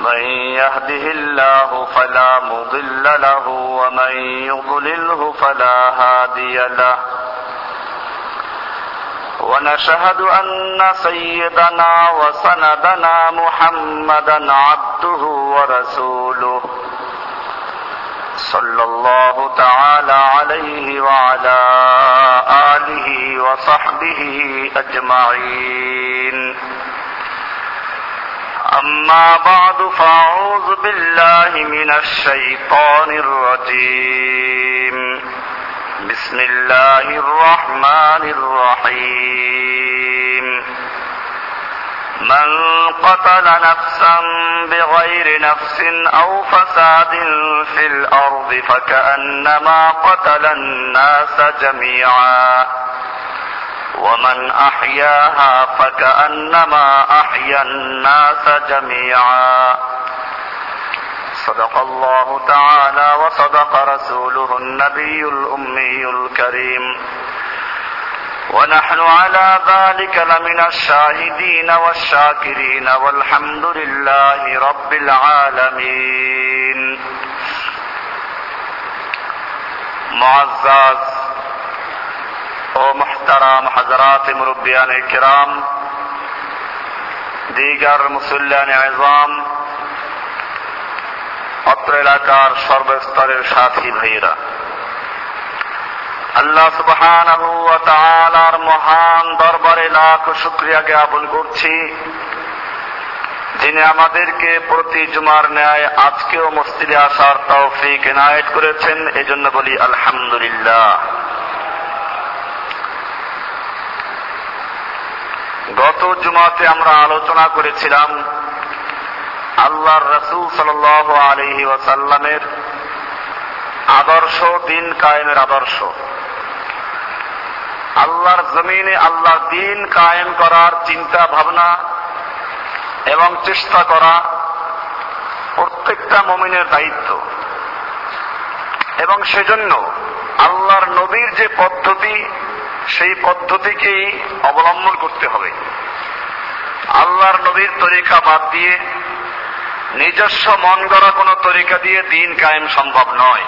من يهده الله فلا مضل له ومن يضلله فلا هادي له. ونشهد أن سيدنا وسندنا محمدا عبده ورسوله. صلى الله تعالى عليه وعلى آله وصحبه أجمعين. أما بعد فأعوذ بالله من الشيطان الرجيم. بسم الله الرحمن الرحيم. من قتل نفسا بغير نفس أو فساد في الأرض فكأنما قتل الناس جميعا. ومن أحياها فكأنما أحيا الناس جميعا. صدق الله تعالى وصدق رسوله النبي الأمي الكريم. ونحن على ذلك لمن الشاهدين والشاكرين والحمد لله رب العالمين. معزز মুহতারাম হজরাত মুরব্বিয়ান কিরাম দিগার মুসল্লান আজম অত্র এলাকার সর্বস্তরের সাথী ভাইয়েরা আল্লাহ তাআলার মহান দরবারে লাখ শুকরিয়া জ্ঞাপন করছি যিনি আমাদেরকে প্রতি জুমার ন্যায় আজকেও মসজিদে আসার তৌফিক এনায়েত করেছেন এজন্য বলি আলহামদুলিল্লাহ গত জুমাতে আমরা আলোচনা করেছিলাম আল্লাহর রসুল সাল আলহি ওয়াসাল্লামের আদর্শ, দিন কায়েমের আদর্শ। আল্লাহর জমিনে আল্লাহর দিন কায়েম করার চিন্তা ভাবনা এবং চেষ্টা করা প্রত্যেকটা মমিনের দায়িত্ব। এবং সেজন্য আল্লাহর নবীর যে পদ্ধতি সেই পদ্ধতিকেই অবলম্বন করতে হবে। আল্লাহর নবীর তরিকা বাদ দিয়ে নিজস্ব মন গড়া কোনো তরিকা দিয়ে দিন কায়েম সম্ভব নয়।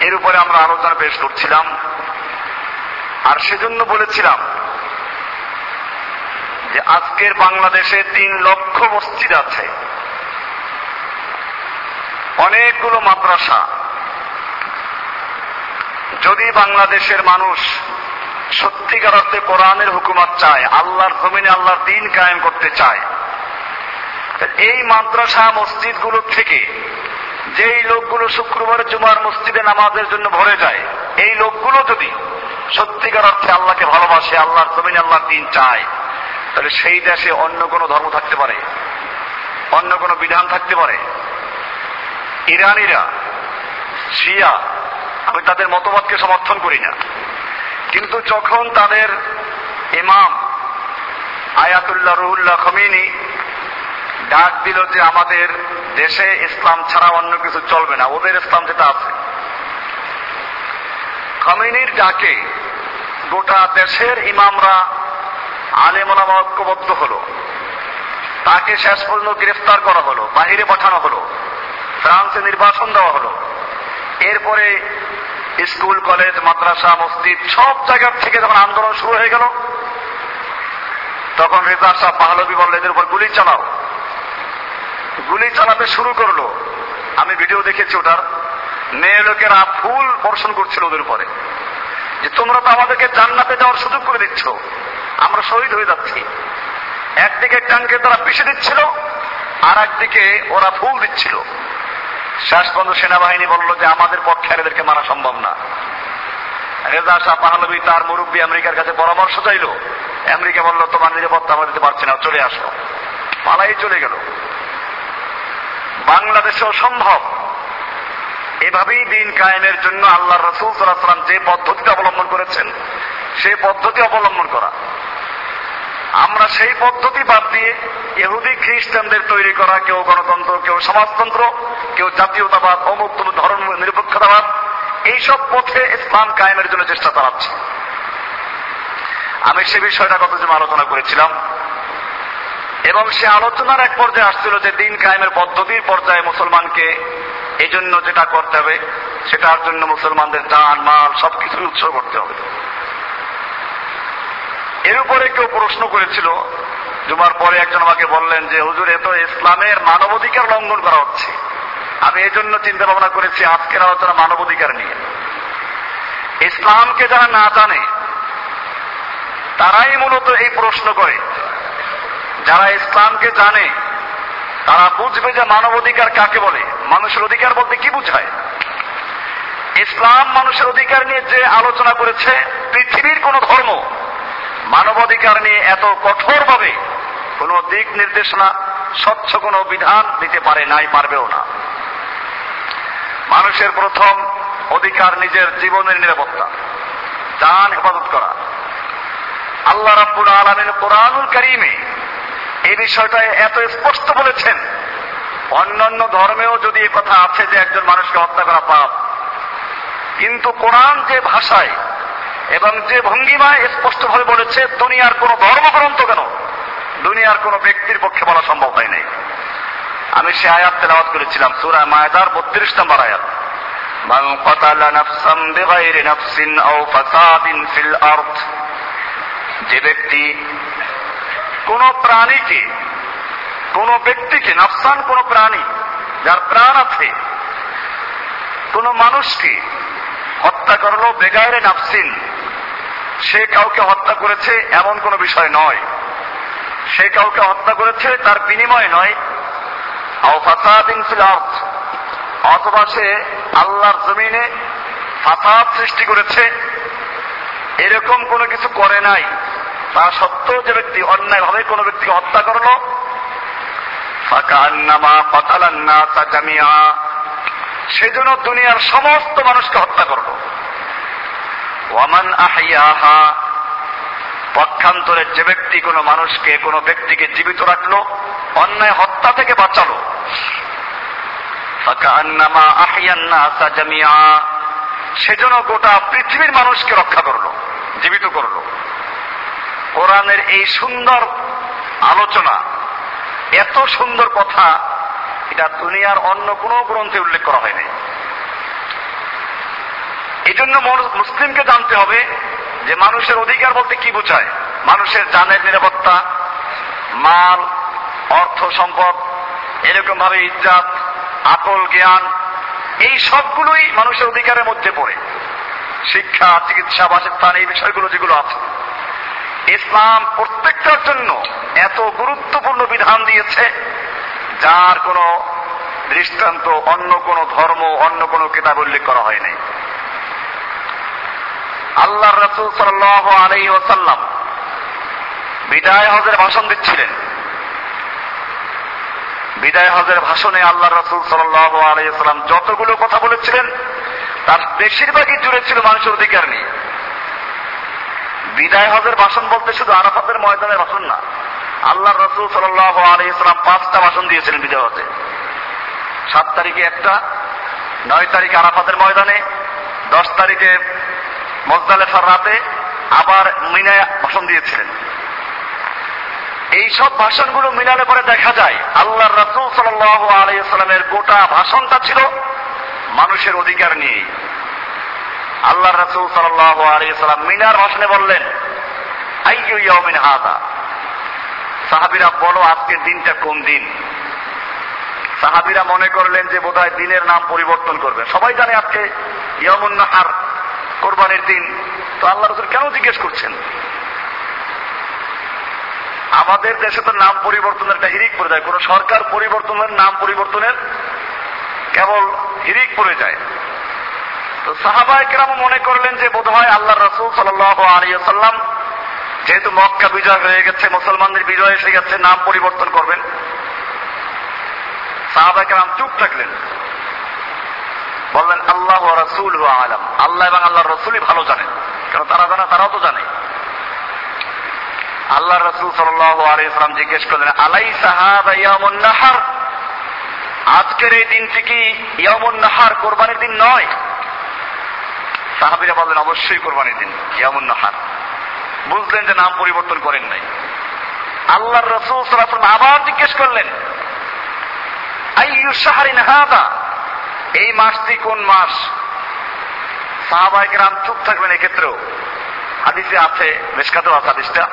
এর উপরে আমরা আলোচনা পেশ করছিলাম। আর সেজন্য বলেছিলাম যে আজকের বাংলাদেশে তিন লক্ষ মসজিদ আছে। অনেকগুলো মাদ্রাসা যদি বাংলাদেশের মানুষ সত্যিকার অর্থে কোরআনের হুকুমত চায়, আল্লাহর জমিনে আল্লাহর দিন কায়েম করতে চায় এই মাদ্রাসা মসজিদগুলো থেকে যেই লোকগুলো শুক্রবার জুমার মসজিদে নামাজের জন্য ভরে যায়, এই লোকগুলো যদি সত্যিকার অর্থে আল্লাহকে ভালোবাসে, আল্লাহর জমিনে আল্লাহর দিন চায়, তাহলে সেই দেশে অন্য কোনো ধর্ম থাকতে পারে, অন্য কোনো বিধান থাকতে পারে। ইরানিরা, শিয়া আমি তাদের মতবাদকে সমর্থন করি না। কিন্তু যখন তাদের ইমাম আয়াতুল্লাহ রুহুল্লাহ খমিনী ডাক দিল যে আমাদের দেশে ইসলাম ছাড়া অন্য কিছু চলবে না, ওদের ইসলাম যেটা আছে। খমিনীর ডাকে গোটা দেশের ইমামরা আলেমনামা ঐক্যবদ্ধ হলো। তাকে শেষ পর্যন্ত গ্রেফতার করা হলো, বাহিরে পাঠানো হলো, ফ্রান্সে নির্বাসন দেওয়া হলো। এরপরে স্কুল, কলেজ, মাদ্রাসা, মসজিদ, সব জায়গার থেকে যখন আন্দোলন শুরু হয়ে গেল, তখন রেজা শাহ পাহলবি বলল এদের উপর গুলি চালাও। গুলি চালাতে শুরু করল। আমি ভিডিও দেখেছি ওটার। মেয়ে লোকেরা ফুল বর্ষণ করছিল ওদের উপরে। যে তোমরা তো আমাদেরকে জান্নাতে যাওয়ার সুযোগ করে দিচ্ছ। আমরা শহীদ হয়ে যাচ্ছি। একদিকে ট্যাঙ্কে তারা পিছিয়ে দিচ্ছিল আর একদিকে ওরা ফুল দিচ্ছিল। শেষ পর্যন্ত সেনাবাহিনী বলল যে আমাদের পক্ষে আর এদেরকে মারা সম্ভব না। রেজা শাহ পাহলবি তার মুরব্বী আমেরিকার কাছে পরামর্শ চাইল। আমেরিকা বলল, তোমার নিরাপত্তা আমরা দিতে পারছি না, চলে আসো। পালাই চলে গেল। বাংলাদেশেও সম্ভব এভাবেই দিন কায়েমের জন্য আল্লাহ রসুল সাল্লাম যে পদ্ধতিতে অবলম্বন করেছেন সেই পদ্ধতি অবলম্বন করা। আমরা সেই পদ্ধতি বাদ দিয়ে ইহুদি খ্রিস্টানদের তৈরি করা, কেউ গণতন্ত্র, কেউ সমাজতন্ত্র, কেউ জাতীয়তাবাদ, অমুক ধর্ম, নিরপেক্ষতাবাদ, এইসব পথে ইসলাম কায়েমের জন্য চেষ্টা চালাচ্ছে। আমি সে বিষয়টা গত জন্য আলোচনা করেছিলাম। এবং সে আলোচনার এক পর্যায়ে আসছিল যে দিন কায়েমের পদ্ধতির পর্যায়ে মুসলমানকে এই জন্য যেটা করতে হবে, সেটার জন্য মুসলমানদের দান মাল সবকিছু উৎসর্গ করতে হবে। এর উপরে কেউ প্রশ্ন করেছিল। জুমার পরে একজন আমাকে বললেন যে, হুজুর এত ইসলামের মানবাধিকার লঙ্ঘন করা হচ্ছে। আমি এই জন্য চিন্তা ভাবনা করেছি আজকের আলোচনা মানবাধিকার নিয়ে। ইসলামকে যারা না জানে, তারাই মূলত এই প্রশ্ন করে। যারা ইসলামকে জানে, তারা বুঝবে যে মানবাধিকার কাকে বলে। মানুষের অধিকার বলতে কি বুঝায়? ইসলাম মানুষের অধিকার নিয়ে যে আলোচনা করেছে, পৃথিবীর কোন ধর্ম মানবাধিকার নিয়ে এত কঠোরভাবে কোন দিক নির্দেশনা, স্বচ্ছ কোন বিধান দিতে পারে নাই, পারবেও না। মানুষের প্রথম অধিকার নিজের জীবনের নিরাপত্তা যান হেফাজত করা। আল্লাহ রাব্বুল আলমিন কোরআনুল করিমে এই বিষয়টা এত স্পষ্ট বলেছেন। অন্যান্য ধর্মেও যদি এই কথা আছে যে একজন মানুষকে হত্যা করা পাপ, কিন্তু কোরআন যে ভাষায় এবং যে ভঙ্গিমায় স্পষ্টভাবে বলেছে দুনিয়ার কোন ধর্মগ্রন্থ কেন দুনিয়ার কোন ব্যক্তির পক্ষে বলা সম্ভব হয় নাই আমি সে আয়াত তেলাওয়াত করেছিলাম সুরা মায়দার বত্রিশ নম্বর আয়াত من قتل نفسا بغير نفس أو فساد في الأرض যে ব্যক্তি কোন প্রাণীকে কোন ব্যক্তিকে নফসান কোন প্রাণী যার প্রাণ আছে কোন মানুষকে হত্যা করলো বেগায়রে নাফসিন সে কাউকে হত্যা করেছে এমন কোন বিষয় নয়। সে কাউকে হত্যা করেছে তার বিনিময় নয়। অথবা সে আল্লাহর জমিনে ফাসাদ সৃষ্টি করেছে। এরকম কোনো কিছু করে নাই। তা সত্ত্বেও যে ব্যক্তি অন্যায় ভাবে কোনো ব্যক্তিকে হত্যা করল সেজন্য দুনিয়ার সমস্ত মানুষকে হত্যা করল। ওয়ামান আহিয়াহা পক্ষান্তরে যে ব্যক্তি কোনো মানুষকে, কোনো ব্যক্তিকে জীবিত রাখল, অন্যায় হত্যা থেকে বাঁচালো। সেজন্য গোটা পৃথিবীর মানুষকে রক্ষা করল, জীবিত করল। কোরআনের এই সুন্দর আলোচনা, এত সুন্দর কথা, এটা দুনিয়ার অন্য কোন গ্রন্থে উল্লেখ করা হয়নি। জন্য মুসলিমকে জানতে হবে যে মানুষের অধিকার বলতে কি বোঝায়? মানুষের জানের নিরাপত্তা, মাল, অর্থ, সম্পদ এরকম ভাবে ইজ্জাত, আকল, জ্ঞান, এই সবগুলোই মানুষের অধিকারের মধ্যে পড়ে। শিক্ষা, চিকিৎসা, বাসস্থান, এই বিষয়গুলো যেগুলো আছে। ইসলাম প্রত্যেকটার জন্য এত গুরুত্বপূর্ণ বিধান দিয়েছে, যার কোনো দৃষ্টান্ত, অন্য কোনো ধর্ম, অন্য কোনো কিতাব উল্লেখ করা হয়নি। আল্লাহ রসুল সাল্লাহ আলাই ওসাল্লাম বিদায় হজের ভাষণ দিচ্ছিলেন। বিদায় হজের ভাষণে আল্লাহ রসুল সাল্লাহ আলাইসাল্লাম যতগুলো কথা বলেছিলেন, তার বেশিরভাগই জুড়ে ছিল মানুষের অধিকার নিয়ে। বিদায় হজের ভাষণ বলতে শুধু আরাফাতের ময়দানের ভাষণ না আল্লাহ রসুল সাল্লাহ আলাইসাল্লাম পাঁচটা ভাষণ দিয়েছিলেন বিদায় হজে। সাত তারিখে একটা, নয় তারিখে আরাফাতের ময়দানে, দশ তারিখে মজদালেফার রাতে আবার মিনায় ভাষণ দিয়েছিলেন। এই সব ভাষণগুলো মিলালে পরে দেখা যায় আল্লাহ রসুল সাল আলাইসালামের গোটা ভাষণটা ছিল মানুষের অধিকার নিয়ে আল্লাহ রসুল সাল আলাইসালাম মিনার ভাষণে বললেন আইয়ুমিন হাদা সাহাবিরা, বলো আজকের দিনটা কোন দিন? সাহাবিরা মনে করলেন যে বোধহয় দিনের নাম পরিবর্তন করবে সবাই জানে আজকে ইয়ামুন্নাহার কোরবানির দিন। তো আল্লাহ রসুল কেন জিজ্ঞেস করছেন? আমাদের দেশে তো নাম পরিবর্তনের একটা হিরিক পড়ে যায়। কোন সরকার পরিবর্তনের, নাম পরিবর্তনের কেবল হিরিক পড়ে যায়। তো সাহাবাই কেরাম মনে করলেন যে বোধ হয় আল্লাহ রসুল আলিয়াল্লাম যেহেতু মক্কা বিজয় হয়ে গেছে, মুসলমানদের বিজয় এসে গেছে, নাম পরিবর্তন করবেন। সাহাবাহাম চুপ থাকলেন। আল্লাহ রসুল আলম। আল্লাহ এবং আল্লাহ রসুলই ভালো জানেন কেন তারা জানা, তারাও তো জানে। আল্লাহ রসুল সাল্লাম জিজ্ঞেস করলেন আলাই সাহাবাহার আজকের এই দিনটি কি ইয়ামুন নাহার, কোরবানির দিন নয়? সাহাবিরা বললেন, অবশ্যই কোরবানির দিন ইয়ামুন নাহার। বুঝলেন যে নাম পরিবর্তন করেন নাই। আল্লাহ রসুল সাল্লাম আবার জিজ্ঞেস করলেন, আইয়ু শাহরিন হাদা? এই মাসটি কোন মাস? সাহাবাহিক রাম চুপ থাকবেন এক্ষেত্রেও। হাদিসে আছে মেশকাতেও আছে হাদিসটা।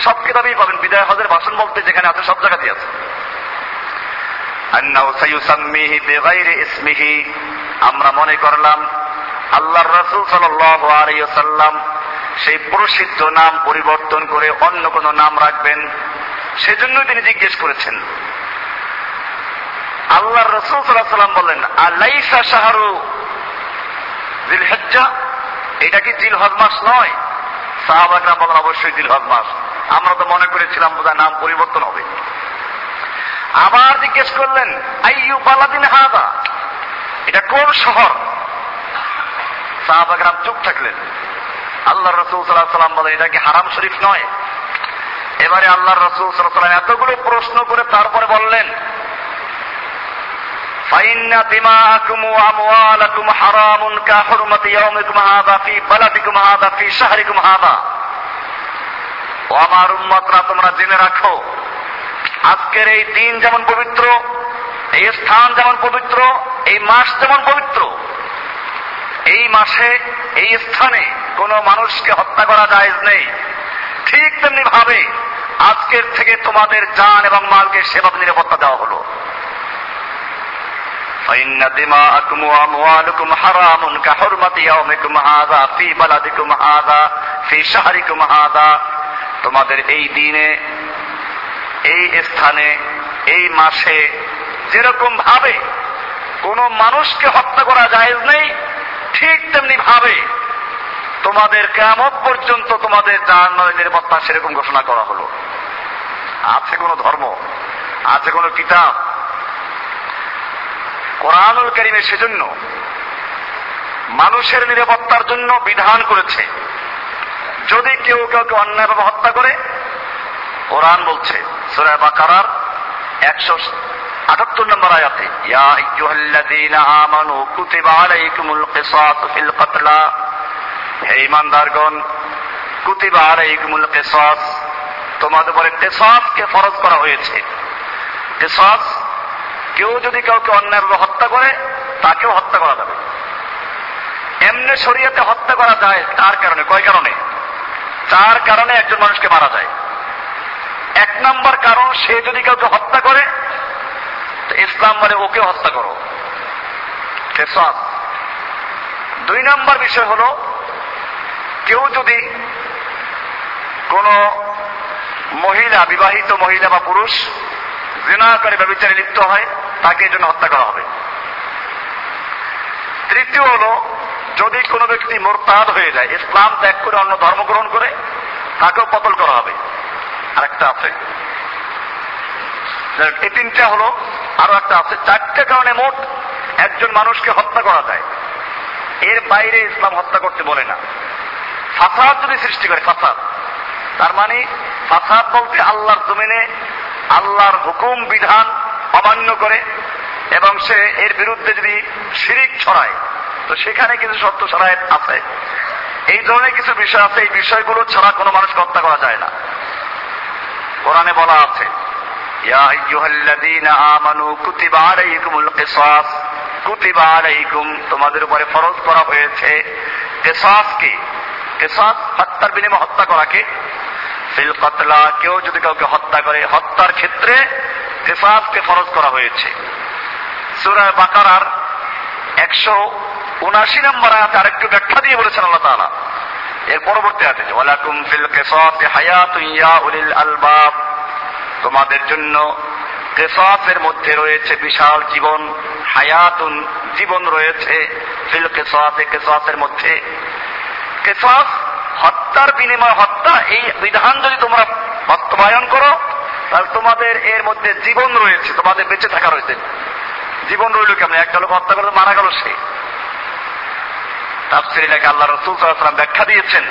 সব কিতাবেই পাবেন, বিদায় হজের ভাষণ বলতে যেখানে আছে, সব জায়গাতেই আছে। আমরা মনে করলাম আল্লাহ রসুল সাল্লাম সেই প্রসিদ্ধ নাম পরিবর্তন করে অন্য কোন নাম রাখবেন। সেজন্য তিনি জিজ্ঞেস করেছেন। আল্লাহ রসুল সাল্লাম বললেন আল্লাইসা শাহরু জিল হেজ্জা এটা কি জিল হজ মাস নয়? সাহাবাকরা বলেন, অবশ্যই জিল হজ মাস। আমরা তো মনে করেছিলাম বোধহয় নাম পরিবর্তন হবে। আবার জিজ্ঞেস করলেন, আইয়ু বালাদিন হাদা? এটা কোন শহর? সাহাবাকরাম চুপ থাকলেন। আল্লাহ রসুল সাল্লাহ সাল্লাম বলেন, এটা কি হারাম শরীফ নয়? এবারে আল্লাহ রসুল সাল্লাহ সাল্লাম এতগুলো প্রশ্ন করে তারপরে বললেন فإن دماءكم وأموالكم حرام كحرمة يومكم هذا في بلدكم هذا في شهركم هذا ও আমার উম্মতরা তোমরা জেনে রাখো আজকের এই দিন যেমন পবিত্র এই স্থান যেমন পবিত্র এই মাস যেমন পবিত্র এই মাসে এই স্থানে কোনো মানুষকে হত্যা করা যায় নেই ঠিক তেমনি ভাবে আজকের থেকে তোমাদের যান এবং মালকে সেবা নিরাপত্তা দেওয়া হলো فإن دماءكم وأموالكم حرام كحرمة يومكم هذا في بلدكم هذا في شهركم هذا তোমাদের এই দিনে এই স্থানে এই মাসে যেরকম ভাবে কোন মানুষকে হত্যা করা যায় নেই ঠিক তেমনি ভাবে তোমাদের কেমন পর্যন্ত তোমাদের জান নিরাপত্তা সেরকম ঘোষণা করা হলো আছে কোন ধর্ম আছে কোন কিতাব কোরআনুল করিমে সেজন্য মানুষের নিরাপত্তার জন্য বিধান করেছে। যদি কেউ কাউকে অন্যায়ভাবে হত্যা করে, কোরআন বলছে সুরায় বাকারার একশো আটাত্তর নম্বর আয়াতে, ইয়া আইয়ুহাল্লাযীনা আমানু কুতিবা আলাইকুমুল কিসাসু ফিল কতলা। হে ঈমানদারগণ কুতিবা আলাইকুমুল কিসাস তোমাদের উপরে কিসাসকে ফরজ করা হয়েছে। কিসাস কেউ যদি কাউকে অন্যায়ভাবে হত্যা করে, তাকেও হত্যা করা যাবে। এমনি শরীয়তে হত্যা করা যায় তার কারণে। কয় কারণে? চার কারণে একজন মানুষকে মারা যায়। এক নম্বর কারণ, সে যদি কাউকে হত্যা করে, তো ইসলাম বলে ওকে হত্যা করো। দুই নম্বর বিষয় হলো, কেউ যদি কোন মহিলা, বিবাহিত মহিলা বা পুরুষ, জেনা করে ব্যবচারে লিপ্ত হয় তাকে জন্য হত্যা করা হবে। তৃতীয় হলো, যদি কোনো ব্যক্তি মোরতাদ হয়ে যায়, ইসলাম ত্যাগ করে অন্য ধর্ম গ্রহণ করে, তাকেও পতল করা হবে। আরেকটা আছে। এই তিনটা হলো, আরও একটা আছে। চারটে কারণে মোট একজন মানুষকে হত্যা করা যায়। এর বাইরে ইসলাম হত্যা করতে বলে না। ফাসাদ যদি সৃষ্টি করে, ফাসাদ। তার মানে ফাসাদ বলতে আল্লাহর জমিনে আল্লাহর হুকুম, বিধান অমান্য করে এবং সে এর বিরুদ্ধে যদি শিরিক ছড়ায়, তো সেখানে কিছু সত্য ছড়ায় আছে। এই ধরনের কিছু বিষয় আছে, এই বিষয়গুলো ছাড়া কোনো মানুষকে হত্যা করা যায় না। কোরআনে বলা আছে, ইয়া আইয়ুহাল্লাযীনা আমানু কুতিবা আলাইকুমুল কিসাস। কুতিবা আলাইকুম, তোমাদের উপরে ফরজ করা হয়েছে। কিসাস কি? কিসাস, হত্যার বিনিময়ে হত্যা করাকে ফিল কতলা, কেউ যদি কাউকে হত্যা করে, হত্যার ক্ষেত্রে কিসাসকে ফরজ করা হয়েছে। সুরায় বাকারার একশো উনাশি নম্বর আয়াতে আরেকটু ব্যাখ্যা দিয়ে বলেছেন আল্লাহ তাআলা। এর পরবর্তী আছে ওয়ালাকুম ফিল কিসাসি হায়াতুন ইয়া উলিল আলবাব। তোমাদের জন্য কেসাসের মধ্যে রয়েছে বিশাল জীবন, হায়াতুন জীবন রয়েছে ফিল কেসাসে, কেসাসের মধ্যে। কেসাস হত্যার বিনিময়, হত্যা, এই বিধান যদি তোমরা বাস্তবায়ন করো তাহলে তোমাদের এর মধ্যে জীবন রয়েছে, তোমাদের বেঁচে থাকা রয়েছে। জীবন রইল কেমন? একটা লোক হত্যা করে, মারা গেল সে। তাফসির লেখা আল্লাহ রসুল সাল্লাম ব্যাখ্যা দিয়েছেন।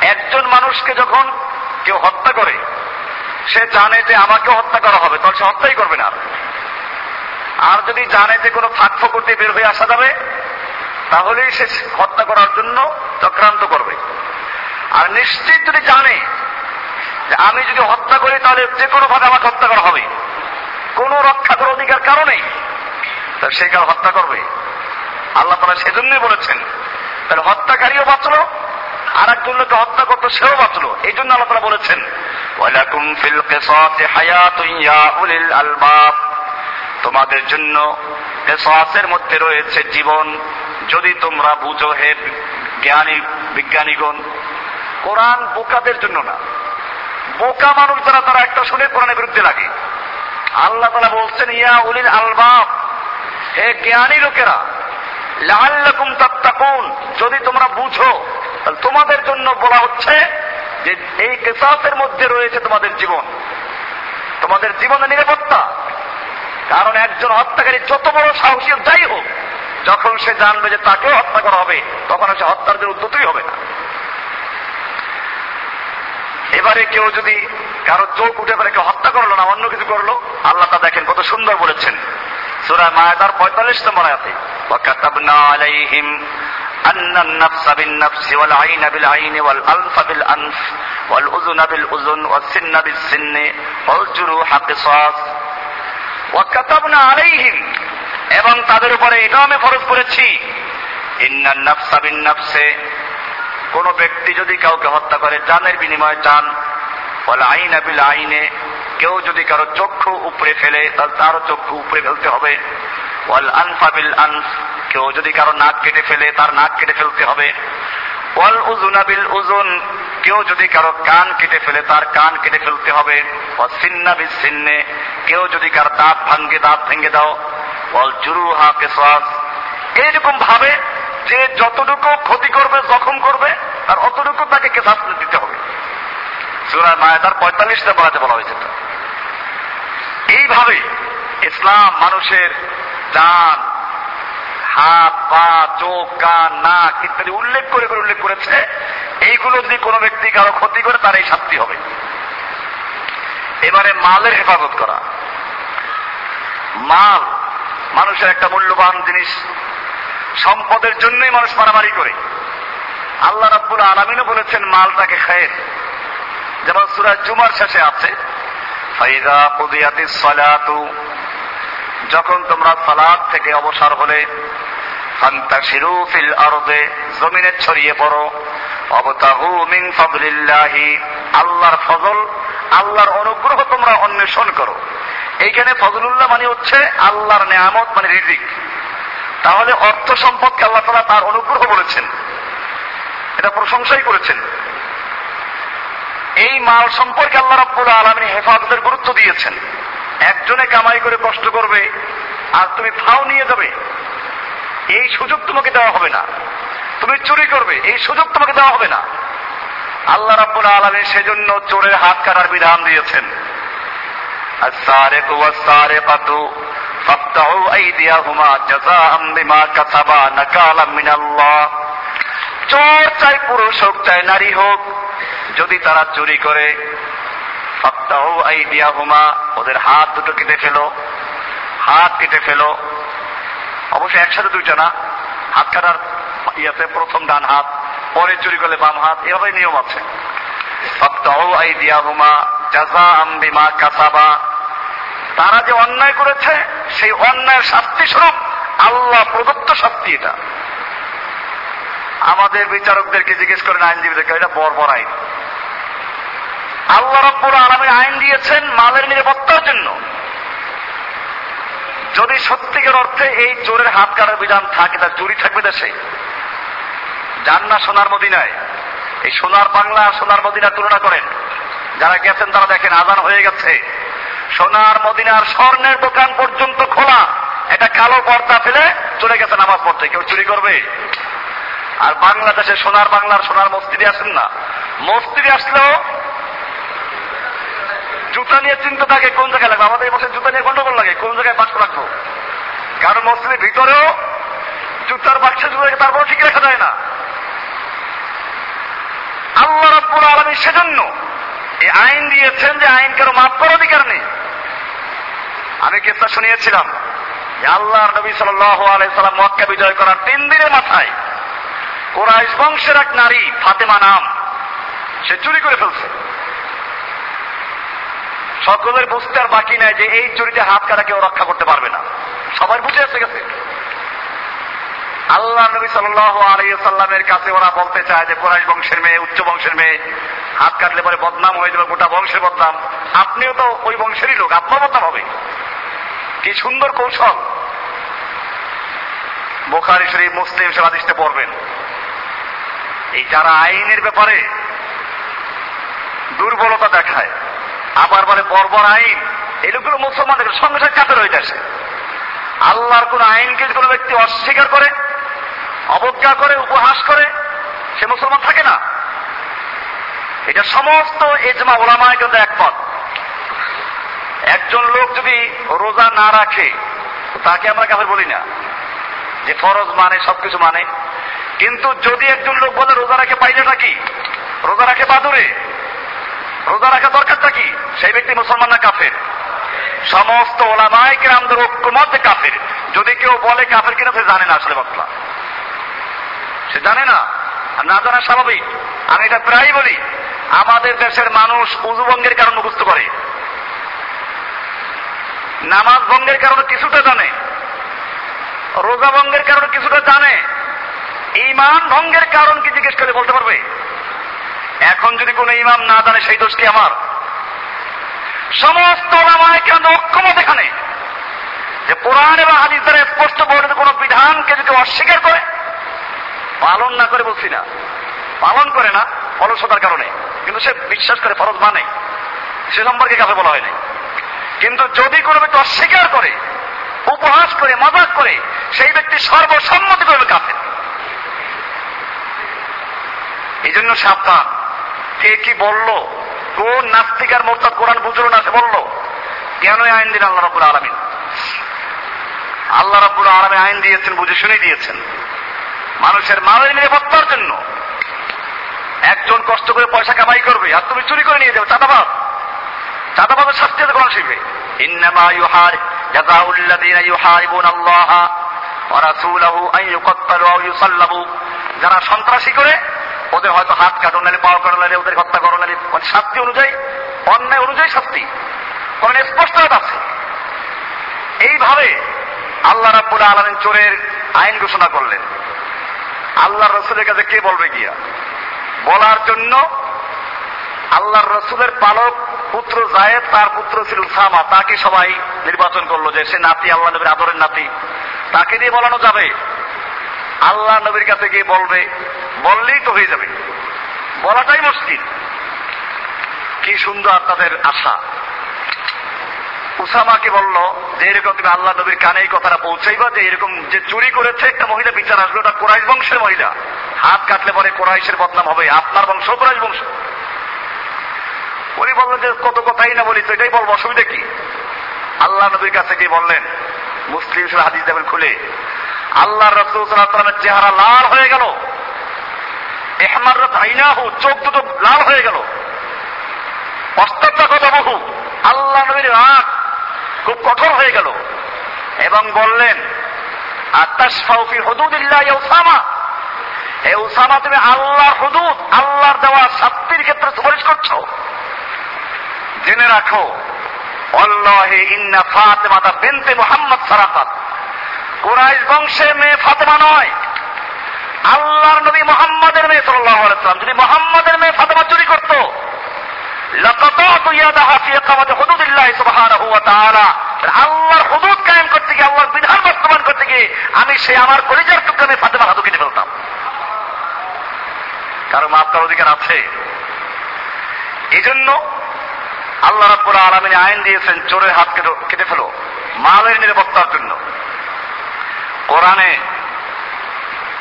একজন মানুষকে যখন কেউ হত্যা করে, সে জানে যে আমাকে হত্যা করা হবে তখন সে হত্যাই করবে না। আর যদি জানে যে কোনো ফাঁক ফকর দিয়ে বের হয়ে আসা যাবে, তাহলেই সে হত্যা করার জন্য চক্রান্ত করবে। আর নিশ্চিত যদি জানে আমি যদি হত্যা করি, তাহলে যে কোনো ভাবে আমাকে হত্যা করা হবে। কোনো রক্ষা করার অধিকার কারণেই তাহলে সে কাল হত্যা করবে? আল্লাহ তালা সেজন্যই বলেছেন, তাহলে হত্যাকারীও বাঁচলো আর একজন লোককে হত্যা করতো, সেও বাঁচলো। এই জন্য আল্লাহ তালা বলেছেন, ওয়ালাকুম ফিল কিসাসি হায়াতুন ইয়া উলিল আলবাব। তোমাদের জন্য কেসাসের মধ্যে রয়েছে জীবন। যদি তোমরা বুঝো, হে জ্ঞানী বিজ্ঞানীগণ, কোরআন বোকাদের জন্য না। বোকা মানুষ যারা তারা একটা শুনে কোরআনের বিরুদ্ধে লাগে। আল্লাহ তালা বলছেন, ইয়া উলিল আলবাব, হে জ্ঞানী লোকেরা লাল্লাকুম তাত্তাকুন, যদি তোমরা বুঝো, তাহলে তোমাদের জন্য বলা হচ্ছে যে এই কেসাসের মধ্যে রয়েছে তোমাদের জীবন। তোমাদের জীবনের নিরাপত্তা। কারণ একজন হত্যাকারী যত বড় সাহসী যাই হোক, যখন সে জানবে যে তাকেও হত্যা করা হবে, তখন সে হত্যার উদ্যতই হবে না। এবারে কেউ যদি কারো চোখ উঠে পড়ে কেউ হত্যা করলো না অন্য কিছু করলো আল্লাহ তা দেখেন কত সুন্দর বলেছেন সুরা মায়াদার পঁয়তাল্লিশ নম্বর আয়াতে وكتبنا عليهم أن النفس بالنفس والعين بالعين والأنف بالأنف والأذن بالأذن والسن بالسن والجروح قصاص وكتبنا عليهم এবং তাদের উপরে এটাও আমি ফরজ করেছি ইন্নান নাফসা বিন নাফসে কোন ব্যক্তি যদি কাউকে হত্যা করে, জানের বিনিময়ে চান। বলে আইন আবিল আইনে, কেউ যদি কারও চক্ষু উপরে ফেলে, তাহলে তারও চক্ষু উপরে ফেলতে হবে। ওয়াল আনফাবিল আনফ, কেউ যদি কারও নাক কেটে ফেলে, তার নাক কেটে ফেলতে হবে। ওয়াল উজুনাবিল উজুন কেউ যদি কারও কান কেটে ফেলে, তার কান কেটে ফেলতে হবে। ও সিন্নাবিল সিন্নে, কেউ যদি কারও দাঁত ভাঙ্গে, দাঁত ভেঙে দাও। ওয়াল জুরুহা কেসাস এইরকম ভাবে যে যতটুকু ক্ষতি করবে, জখম করবে, তার অতটুকু তাকে কেসাস দিতে হবে। সুরায় মায়াদার পঁয়তাল্লিশ নম্বর বলা হয়েছে এইভাবে ইসলাম মানুষের ডান হাত, পা, চোখ, কান, নাক ইত্যাদি উল্লেখ করে করে উল্লেখ করেছে, এইগুলো যদি কোনো ব্যক্তি কারও ক্ষতি করে, তার এই শাস্তি হবে। এবারে মালের হেফাজত করা। মাল মানুষের একটা মূল্যবান জিনিস সম্পদের জন্যই মানুষ মারামারি করে। আল্লাহ রাব্বুল আলমিনও বলেছেন, মালটাকে খায়ের। যেমন সুরাজ জুমার শেষে আছে, ফাইদা কুদিয়াতি সালাতু। যখন তোমরা সালাদ থেকে অবসর হলে, ফান্তাশিরু ফিল আরদে, জমিনে ছড়িয়ে পড়ো। অবতাহু মিন ফাদলিল্লাহি, আল্লাহর ফজল, আল্লাহর অনুগ্রহ তোমরা অন্বেষণ করো। এইখানে ফজলুল্লাহ মানে হচ্ছে আল্লাহর নেয়ামত মানে রিজিক। তাহলে অর্থ সম্পদকে আল্লাহ তালা তার অনুগ্রহ বলেছেন। এটা প্রশংসাই করেছেন। এই মাল সম্পর্কে আল্লাহ রব্বুল আলমী হেফাজতের গুরুত্ব দিয়েছেন। একজনে কামাই করে কষ্ট করবে, আর তুমি ফাও নিয়ে যাবে। এই সুযোগ তোমাকে দেওয়া হবে না। তুমি চুরি করবে, এই সুযোগ তোমাকে দেওয়া হবে না। আল্লাহ রাব্বুল আলমী সেজন্য চোরের হাত কাটার বিধান দিয়েছেন। আর সারে কুয়া সারে পাতু ফাত্তাহু আইদিয়াহুমা জাযাআম বিমা কাসাবা নাকালাম মিনাল্লাহ চোর চাই পুরুষ হোক, চাই নারী হোক, যদি তারা চুরি করে সপ্তাহ অয় দিয়া আইদিয়াহুমা, ওদের হাত দুটো কেটে ফেলো, হাত কেটে ফেলো। অবশ্যই একসাথে দুইটা না, হাত কাটার ইয়াতে প্রথম ডান হাত, পরে চুরি করলে বাম হাত এভাবে নিয়ম আছে। সপ্তাহ অই দিয়া আইদিয়াহুমা, জাযাআম বিমা কাসাবা তারা যে অন্যায় করেছে, সেই অন্যায়ের শাস্তি স্বরূপ আল্লাহ প্রদত্ত শাস্তি এটা। আমাদের বিচারকদেরকে জিজ্ঞেস করেন আইনজীবীদেরকে, এটা বর্বর আইন। আল্লাহ রব্বুর আলমী আইন দিয়েছেন মালের নিরাপত্তার জন্য। যদি সত্যিকার অর্থে এই চোরের হাত কাটার বিধান থাকে, তার চুরি থাকবে দেশে। যান না সোনার মদিনায়। এই সোনার বাংলা সোনার মদিনা তুলনা করেন। যারা গেছেন তারা দেখেন আজান হয়ে গেছে। সোনার মদিনার স্বর্ণের দোকান পর্যন্ত খোলা। এটা কালো পর্দা ফেলে চলে গেছে নামাজ পড়তে। কেউ চুরি করবে? আর বাংলাদেশে সোনার বাংলার সোনার মস্তিদি আসেন না। মস্তিদি আসলেও জুতা নিয়ে চিন্তা থাকে, কোন জায়গায় লাগবে? আমাদের এই বছর জুতা নিয়ে গন্ডগোল লাগে, কোন জায়গায় বাক্স রাখব? কারণ মসজিদের ভিতরেও জুতার বাক্সে জুতা তারপর ঠিক রাখা যায় না। আল্লাহ রব্বুল আলমী সেজন্য এই আইন দিয়েছেন যে আইন কারও মাফ করার অধিকার নেই। আমি কেসটা শুনিয়েছিলাম? আল্লাহ নবী সাল্লাম মক্কা বিজয় করার তিন দিনের মাথায় কোরআশ বংশের এক নারী, ফাতেমা নাম, সে চুরি করে ফেলছে। সকলের বুঝতে আর বাকি নাই যে এই চুরিতে হাত কাটা কেউ রক্ষা করতে পারবে না। সবাই বুঝে এসে গেছে। আল্লাহ নবী সাল্লামের কাছে ওরা বলতে চায় যে কোরআশ বংশের মেয়ে, উচ্চ বংশের মেয়ে, হাত কাটলে পরে বদনাম হয়ে যাবে গোটা বংশের বদনাম। আপনিও তো ওই বংশেরই লোক আপনার বদনাম হবে। কি সুন্দর কৌশল। বোখারি শরীফ, মুসলিম সব আদিশতে পড়বেন এই যারা আইনের ব্যাপারে দুর্বলতা দেখায়, আবার বলে বর্বর আইন, এই লোকগুলো মুসলমানদের সঙ্গে সঙ্গে কাতে রয়ে আসে আল্লাহর কোন আইনকে কোনো ব্যক্তি অস্বীকার করে, অবজ্ঞা করে, উপহাস করে, সে মুসলমান থাকে না। এটা সমস্ত এজমা ওলামায় কিন্তু একমত। একজন লোক যদি রোজা না রাখে, তাকে আমরা কাফের বলি না। যে ফরজ মানে সবকিছু মানে। কিন্তু যদি একজন লোক বলে, রোজা রাখে পাইলেটা কি? রোজা রাখে বাদুরে? রোজা রাখা দরকারটা কি? সেই ব্যক্তি মুসলমান না কাফের? সমস্ত ওলামায় গ্রামদের ঐক্যমত কাফের। যদি কেউ বলে কাফের কিনা, সে জানে না আসলে বাতলা সে জানে না, আর না জানা স্বাভাবিক। আমি এটা প্রায় বলি, আমাদের দেশের মানুষ উজুবঙ্গের কারণ মুখস্থ করে। নামাজ ভঙ্গের কারণে কিছুটা জানে, রোজা ভঙ্গের কারণে কিছুটা জানে ইমান ভঙ্গের কারণ কি জিজ্ঞেস করে বলতে পারবে? এখন যদি কোনো ইমাম না জানে, সেই দোষ কি আমার? সমস্ত কেন এখানে যে কোরআন এবং হাদিস দ্বারা স্পষ্ট বর্ণিত কোন বিধানকে যদি অস্বীকার করে, পালন না করে বলছি না, পালন করে না, অলসতার কারণে। কিন্তু সে বিশ্বাস করে, ফরজ মানে। সে সম্পর্কে কাছে বলা হয়নি। কিন্তু যদি কোনো ব্যক্তি অস্বীকার করে, উপহাস করে, মজাক করে, সেই ব্যক্তি সর্বসম্মতি করবে কাফের এই জন্য সাবধান। কে কি বলল? কোন নাস্তিকার মোরতাদ কোরআন বুঝলো না সে বলল? কেন আইন দিন আল্লাহ রব্বুল আলমিন? আল্লাহ রব্বুল আলমী আইন দিয়েছেন, বুঝে শুনে দিয়েছেন। মানুষের মালের নিরাপত্তার জন্য। একজন কষ্ট করে পয়সা কামাই করবে, আর তুমি চুরি করে নিয়ে যাবে চাঁদাবাদ চাঁদাবাদের শাস্তি আছে কোরআন শিখবে। ইন্নামা ইউহার জাযাউল্লাযীনা ইউহারিবুন আল্লাহ ওয়া রাসূলাহু আন ইউকাত্তালু আও ইউসাল্লাবু যারা সন্ত্রাসী করে, ওদের হয়তো হাত কাটো নালে, পাও কাটো নালে, ওদের হত্যা করো নালে। মানে শাস্তি অনুযায়ী, অন্যায় অনুযায়ী শাস্তি। কোরআন স্পষ্ট আছে। এইভাবে আল্লাহ রাব্বুল আলামিন চোরের আইন ঘোষণা করলেন। আল্লাহ রসুলের কাছে কে বলবে গিয়া? বলার জন্য আল্লাহর রসুলের পালক পুত্র জায়েদ, তার পুত্র ছিল সামা তাকে সবাই নির্বাচন করল যে সে নাতি, আল্লাহ নবীর আদরের নাতি। তাকে দিয়ে বলানো যাবে। আল্লাহ নবীর কাছে গিয়ে বলবে, বললেই তো হয়ে যাবে। বলাটাই মুশকিল। কি সুন্দর তাদের আশা। উসামাকে বলল, যে এরকম তুমি আল্লাহ নবীর কানে এই কথাটা পৌঁছাইবা, যে এরকম যে চুরি করেছে একটা মহিলা, বিচার আসবে ওটা কোরাইশ বংশের মহিলা। হাত কাটলে পরে কোরাইশের বদনাম হবে, আপনার বংশ কোরাইশ বংশ। উনি বললেন যে কত কথাই না বলি এটাই বলব, অসুবিধা কি? আল্লাহ নবীর কাছে গিয়ে বললেন, মুসলিম হাদিস দেবেন খুলে আল্লাহ রসুলের চেহারা লাল হয়ে গেল। এহমার চোখ দুটো লাল হয়ে গেল। কথা বহু, আল্লাহ নবীর রাগ খুব কঠোর হয়ে গেল। এবং বললেন আত্মাসফি হদুদিল্লাহ উসামা। এ উসামা, তুমি আল্লাহর হুদুদ, আল্লাহর দেওয়া শাস্তির ক্ষেত্রে সুপারিশ করছ। জেনে রাখো অল্লাহে ইন্না ফাতেমাতা বেনতে মোহাম্মদ সারাফাত কুরাইশ বংশের মেয়ে ফাতেমা নয়, আল্লাহর নবী মোহাম্মদের মেয়ে সাল্লাহ আলাইসালাম যদি মোহাম্মদের মেয়ে ফাতেমা চুরি করতো আল্লাহর হুদুদ কায়েম করতে গিয়ে, আল্লাহর বিধান বাস্তবায়ন করতে গিয়ে, আমি সে আমার কলিজার টুকরামে ফাতেমার হাতু কেটে ফেলতাম। কারও মাপ অধিকার আছে? এই জন্য আল্লাহ রাব্বুল আলমিনে আইন দিয়েছেন চোরের হাত কেটে ফেলো। মালের নিরাপত্তার জন্য। কোরআনে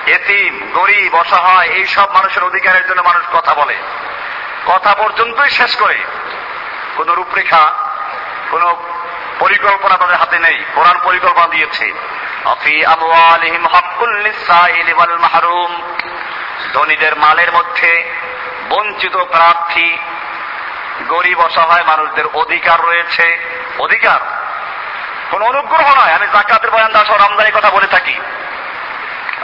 এতিম, গরিব, অসহায়, এইসব মানুষের অধিকারের জন্য মানুষ কথা বলে। কথা পর্যন্তই শেষ করে। কোন রূপরেখা, কোন পরিকল্পনা তাদের হাতে নেই। কোরআন পরিকল্পনা দিয়েছে। অফি মাহরুম। ধনীদের মালের মধ্যে বঞ্চিত প্রার্থী গরিব, অসহায় মানুষদের অধিকার রয়েছে। অধিকার? কোন অনুগ্রহ নয়, আমি জাকাতের বয়ান দাস রমজানের কথা বলে থাকি।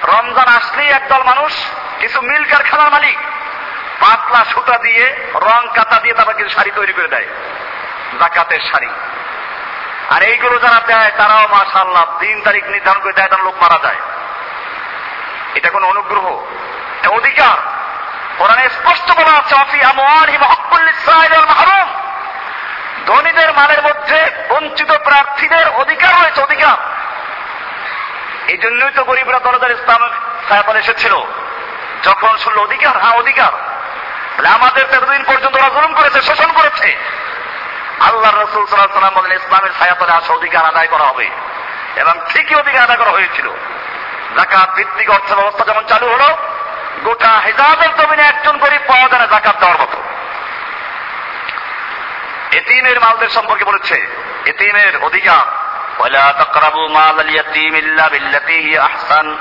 রমজান আসলেই একদল মানুষ, কিছু মিল কারখানার মালিক। পাতলা সুতা দিয়ে, রং কাতা দিয়ে তারপর কিছু শাড়ি তৈরি করে দেয়। জাকাতের শাড়ি। আর এইগুলো যারা দেয়, তারাও মাশাল্লাহ তিন তারিখ নির্ধারণ করে দেয়, তার লোক মারা যায়। এটা কোন অনুগ্রহ? অধিকার? কোরআনে স্পষ্ট বলা আছে, অফি ওয়াল মাহরুম। ধনীদের মালের মধ্যে বঞ্চিত প্রার্থীদের অধিকার রয়েছে, অধিকার। এই জন্যই তো গরিবরা দরদার ইসলাম সায়াপাল এসেছিল। যখন শুনলো অধিকার হ্যাঁ অধিকার। আমাদের এতদিন পর্যন্ত ওরা জুলুম করেছে, শোষণ করেছে। আল্লাহ রসুল সাল্লাহ সাল্লাম বলেন, ইসলামের ছায়াতলে আসা অধিকার আদায় করা হবে। এবং ঠিকই অধিকার আদায় করা হয়েছিল। জাকাত ভিত্তিক অর্থ ব্যবস্থা যেমন চালু হলো গোটা হেজাবের জমিনে একজন গরিব পাওয়া যায় না, জাকাত দেওয়ার মতো। এতিমের মালদের সম্পর্কে বলেছে, এতিমের অধিকার, ওয়ালা তাকরাবু মাল আল ইয়াতীম ইল্লা বিল্লাতি আহসান।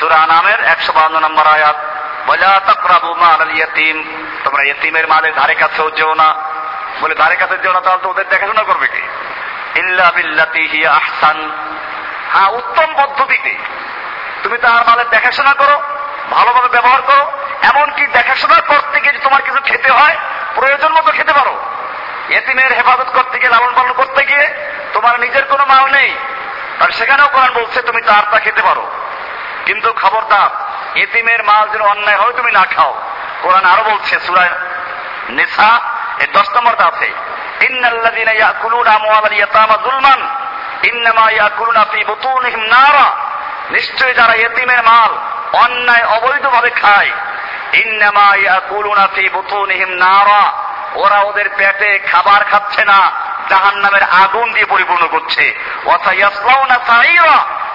সূরা নামের 152 নম্বর আয়াত, ওয়ালা তাকরাবু মাল আল ইয়াতীম। তোমরা মালের ধারে কাছেও যেও না। বলে, ধারে কাছে যেও না, তাহলে তো ওদের দেখাশোনা করবে কে? ইল্লা বিল্লাতি হি আহসান। হ্যাঁ উত্তম পদ্ধতিতে। তুমি তার মালের দেখাশোনা করো ভালোভাবে ব্যবহার করো, এমনকি দেখাশোনা করতে গিয়ে তোমার কিছু খেতে হয়, প্রয়োজন মতো খেতে পারো। এতিমের হেফাজত করতে গিয়ে, লালন পালন করতে গিয়ে তোমার নিজের কোনো মাল নেই। আর সেখানেও কোরআন বলছে, তুমি তার তা খেতে পারো। কিন্তু খবরদার, এতিমের মাল যেন অন্যায় হয়, তুমি না খাও। কোরআন আরও বলছে সুরায় নেশা এর দশ নম্বরটা আছে, ইন্নাল্লাযীনা ইয়াকুলুনা আমওয়ালাল ইয়াতামা যুলমান, ইন্নামা ইয়াকুলুনা ফি বুতুনিহিম নারা। নিশ্চয় যারা এতিমের মাল অন্যায় অবৈধভাবে খায়। ইন্নামা ইয়াকুলুনা ফি নারা। ওরা ওদের পেটে খাবার খাচ্ছে না জাহান নামের আগুন দিয়ে পরিপূর্ণ করছে।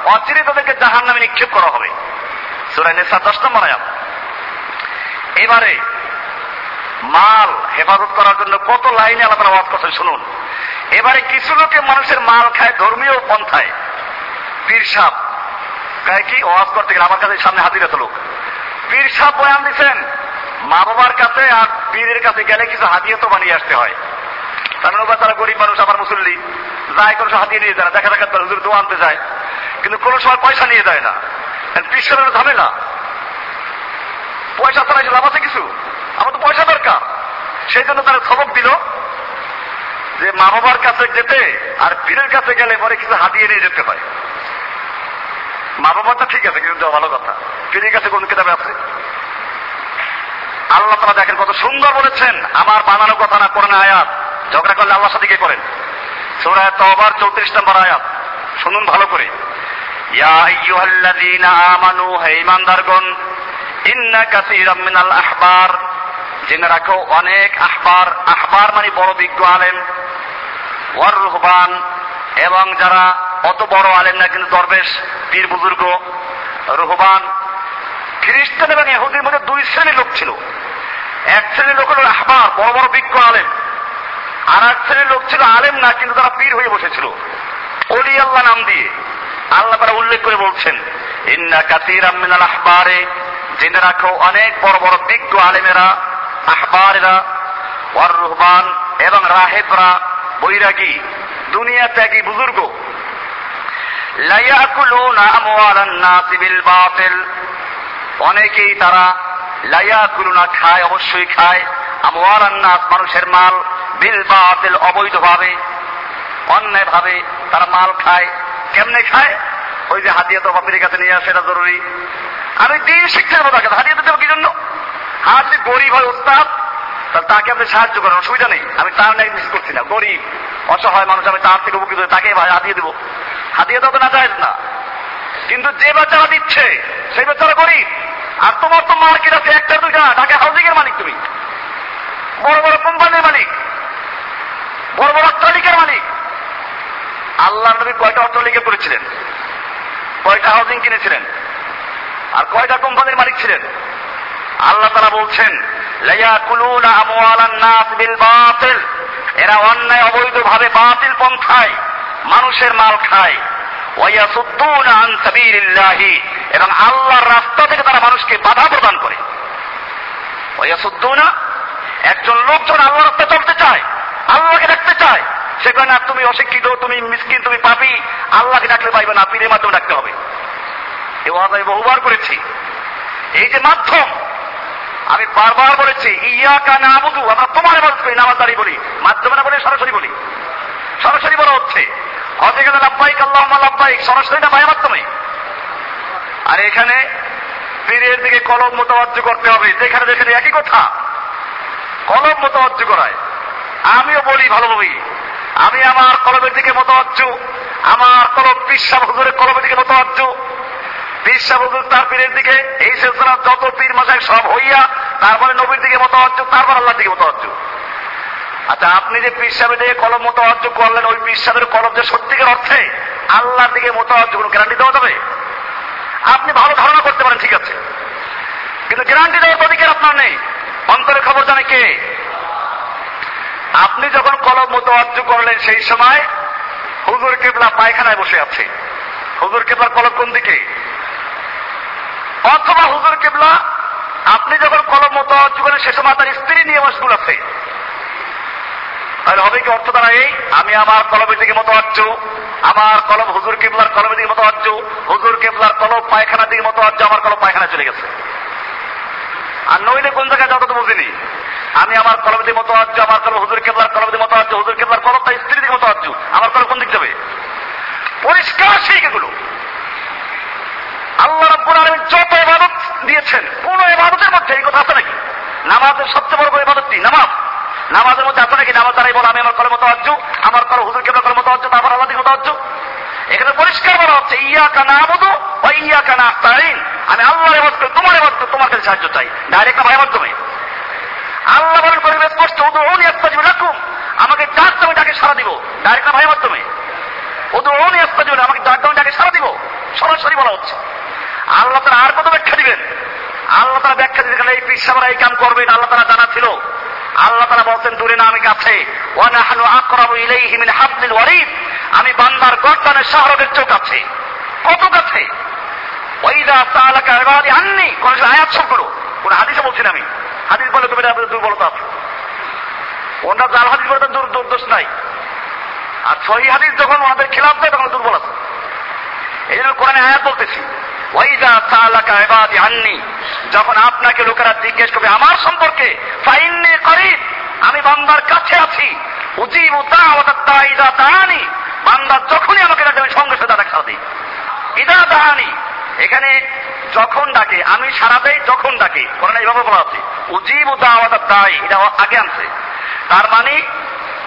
অচিরে তাদেরকে জাহান নামে নিক্ষেপ করা হবে। সুরাই নেশা দশ নম্বর আয়াত। এবারে মাল হেফাজত করার জন্য কত লাইনে আলাদা আওয়াজ করছে শুনুন। এবারে কিছু লোকে মানুষের মাল খায় ধর্মীয় পন্থায়। পীর সাপ গায়ে কি ওয়াজ করতে গেলে আমার কাছে সামনে হাজির এত লোক। পীর সাপ বয়ান দিচ্ছেন মা বাবার কাছে আর পীরের কাছে গেলে কিছু হাতিয়ে তো বানিয়ে আসতে হয়। তার মানে তারা গরিব মানুষ, আমার মুসল্লি। যায় কোনো হাতিয়ে নিয়ে যায় না, দেখা দেখা হুজুর দোয়া আনতে যায়। কিন্তু কোনো সময় পয়সা নিয়ে যায় না। সাহেবের ঝামেলা। পয়সা ছাড়া লাভ আছে কিছু? আমার তো পয়সা দরকার। সেই জন্য তারা সবক দিল যে মা বাবার কাছে যেতে আর পীরের কাছে গেলে পরে কিছু হাতিয়ে নিয়ে যেতে হয়। মা বাবারটা ঠিক আছে, কিন্তু ভালো কথা। পীরের কাছে কোন কিতাবে আছে? আল্লাহ তারা দেখেন কত সুন্দর বলেছেন, আমার বানানো কথা না করেন আয়াত। ঝগড়া করলে আল্লাহর সাথে কে করেন? সুরায় চৌত্রিশ নম্বর আয়াত। শুনুন ভালো করে। ইয়া আইয়ুহাল্লাযীনা আমানু, হে ঈমানদারগণ, ইন্না কাসীরাম মিনাল আহবার। জেনে রাখো, অনেক আহবার আহবার মানে বড় বিজ্ঞ আলেম। ওয়ার রুহবান এবং যারা অত বড় আলেম না, কিন্তু দরবেশ, পীর বুজুর্গ, রুহবান, খ্রিস্টান এবং এহুদির মধ্যে দুই শ্রেণির লোক ছিল। এক শ্রেণির লোক হল আহবার, বড় বড় বিজ্ঞ আলেম। আর এক শ্রেণির লোক ছিল আলেম না, কিন্তু তারা পীর হয়ে বসেছিল। অলি আল্লাহ নাম দিয়ে। আল্লাহ তারা উল্লেখ করে বলছেন, ইন্না কাতির আমিনাল আহবারে জেনে রাখো, অনেক বড় বড় বিজ্ঞ আলেমেরা, আহবারেরা, ওয়ার রহমান এবং রাহেবরা, বৈরাগী দুনিয়া ত্যাগী বুজুর্গ লাইয়াকুলুনা আমওয়ালান নাসি বিল বাতিল অনেকেই তারা লাইয়াকুলুনা খায়, অবশ্যই খায়। আমওয়ালান নাস মানুষের মাল বিল বাতিল অবৈধভাবে অন্যায় ভাবে তারা মাল খায়। কেমনে খায়? ওই যে হাতিয়া তো বাপির কাছে নিয়ে আসে, এটা জরুরি। আমি দিন শিখতে দেবো তাকে, হাতিয়া দেবো কি জন্য? যদি গরিব হয় উস্তাদ তাকে আপনি সাহায্য করেন, অসুবিধা নেই। আমি তার নাই মিস করছি না, গরিব, অসহায় মানুষ, আমি তার থেকে উপকৃত তাকে হাতিয়ে দেবো। হাতিয়ে দেওয়া না যায় না। কিন্তু যে বাচ্চারা দিচ্ছে, সেই বাচ্চারা গরিব। আর তোমার তো মার্কেট আছে একটা, দুইটা। ঢাকা হাউজিং এর মালিক তুমি। বড় বড় কোম্পানির মালিক। বড় বড় অট্টালিকার মালিক। আল্লাহ নবী কয়টা অট্টালিকা করেছিলেন? কয়টা হাউজিং কিনেছিলেন? আর কয়টা কোম্পানির মালিক ছিলেন? আল্লাহ তারা বলছেন এরা অন্যায় অবৈধভাবে বাতিল পন্থায় মানুষের মাল খায়। এবং আল্লাহর রাস্তা থেকে তারা মানুষকে বাধা প্রদান করে। একজন লোকজন আল্লাহর রাস্তায় চলতে চায়, আল্লাহকে ডাকতে চায় সেখানে আর তুমি অশিক্ষিত, তুমি মিসকিন, তুমি পাপি, আল্লাহকে ডাকলে পাইবে না, পীরের মাধ্যমে ডাকতে হবে। এ ওয়াজ আমি বহুবার করেছি। এই যে মাধ্যম, আমি বারবার বলেছি ইয়া কানা আবুদু আমরা তোমার এবার করি নামাজ দাঁড়িয়ে বলি, মাধ্যমে না বলে সরাসরি বলি। সরাসরি বলা হচ্ছে হজে গেলে লাভবাহিক আল্লাহ লাভবাহিক সরাসরি না ভাইয়ের মাধ্যমে আর এখানে পীরের দিকে কলম মোতাবাজ্য করতে হবে। যেখানে যেখানে একই কথা। কলম মোতাবাজ্য করায়। আমিও বলি ভালোভাবে আমি আমার কলমের দিকে মোতাবাজ্য আমার কলম পিসা হুজুরের কলমের দিকে মোতাবাজ্য পিসা হুজুর তার পীরের দিকে। এই সিলসিলার যত পীর মাসায় সব হইয়া তারপরে নবীর দিকে মোতাবাজ্য তারপর আল্লাহর দিকে মোতাবাজ্য আচ্ছা আপনি যে পীর দিকে কলম মোতাবাজ্য করলেন, ওই পীর সাহেবের কলম যে সত্যিকার অর্থে আল্লাহর দিকে মোতাবাজ্য কোনো গ্যারান্টি দেওয়া যাবে? আপনি ভালো ধারণা করতে পারেন, ঠিক আছে। কিন্তু গ্যারান্টি দেওয়ার অধিকার আপনার নেই। অন্তরের খবর জানে কে? আপনি যখন কলম মোতাবাজ্য করলেন, সেই সময় হুজুর কেবলা পায়খানায় বসে আছে। হুজুর কেবলার কলম কোন দিকে? অথবা হুজুর কেবলা, আপনি যখন কলম মোতাবাজ্য করেন সে সময় তার স্ত্রী নিয়ে মশগুল আছে। তাহলে হবে কি অর্থ দ্বারা এই? আমি আমার কলমের দিকে মতো মোতাবাজ্য আমার কলম হুজুর কেবলার কলমের দিকে মতো মোতাবাজ্য হুজুর কেবলার কলম পায়খানার দিকে মতো মোতাবাজ্য আমার কলম পায়খানা চলে গেছে। আর নইলে কোন জায়গায় যাও তো বুঝিনি। আমি আমার কলমের দিকে মতো মোতাবাজ্য আমার কলম হুজুর কেবলার কলমের দিকে মোতাবাজ্য হুজুর কেবলার কলম তার স্ত্রীর দিকে মতো মোতাবাজ্য আমার কলম কোন দিক যাবে? পরিষ্কার সেই এগুলো। আল্লাহ রাব্বুল আলামিন যত ইবাদত দিয়েছেন, কোন ইবাদতের মধ্যে এই কথা আছে নাকি? নামাজের সবচেয়ে বড় ইবাদতটি নামাজ। নামাজের মধ্যে আছে নাকি নামাজ দ্বারাই বলো আমি আমার কলম মতওয়াজ্জ আমার কলম হুজুর কেবলা কলম মতওয়াজ্জ তারপর আল্লাহ দিকে মতওয়াজ্জ এখানে পরিষ্কার বলা হচ্ছে ইয়া কানা আবুদু ও ইয়া কানা আস্তাইন আমি আল্লাহর ইবাদত করি, তোমার ইবাদত তোমার কাছে সাহায্য চাই। ডাইরেক্ট ভাইয়ের মাধ্যমে আল্লাহ বলেন, পরিবেশ স্পষ্ট উদুউনি আস্তাজিব লাকুম। আমাকে ডাক তুমি ডাকে সারা দিব। ডাইরেক্ট ভাইয়ের মাধ্যমে উদুউনি আস্তাজিব আমাকে ডাক তুমি ডাকে সারা দিব। সরাসরি বলা হচ্ছে। আল্লাহ তারা আর কত ব্যাখ্যা দিবেন? আল্লাহ তারা ব্যাখ্যা গেলে এই পিসাবরা এই কাম করবেন, আল্লাহ তারা জানা ছিল। আল্লাহ তারা বলছেন, দূরে না, আমি কাছে। আমি বান্দার গর্দানের শাহরগের চোখ আছে কত কাছে? সালাকা ইবাদি আননি। কোন আয়াত সব করো। কোন হাদিসে বলছি আমি। হাদিস বলে তুমি দুর্বলতা আছে। ওনারা জাল হাদিস বলে দূর দুর্দোষ নাই। আর সহি হাদিস যখন ওনাদের খেলাফ দেয়, তখন দুর্বল আছে। এই জন্য কোরআনে আয়াত বলতেছি। ওয়াইদা সালাকা ইবাদি আননি, যখন আপনাকে লোকেরা জিজ্ঞেস করবে, আমার সম্পর্কে? ফাইন্নি করিব আমি বান্দার কাছে আছি। উজিব দাওয়াতা দানি বান্দা যখনই আমাকে ডাকে সঙ্গে সাথে সারা দিই। ইদা দাহানি এখানে যখন ডাকে, আমি সারা দেই যখন ডাকে। কোরআনে এইভাবে বলা আছে উজিব দাওয়াতা দাই এটা আগে আনছে। তার মানে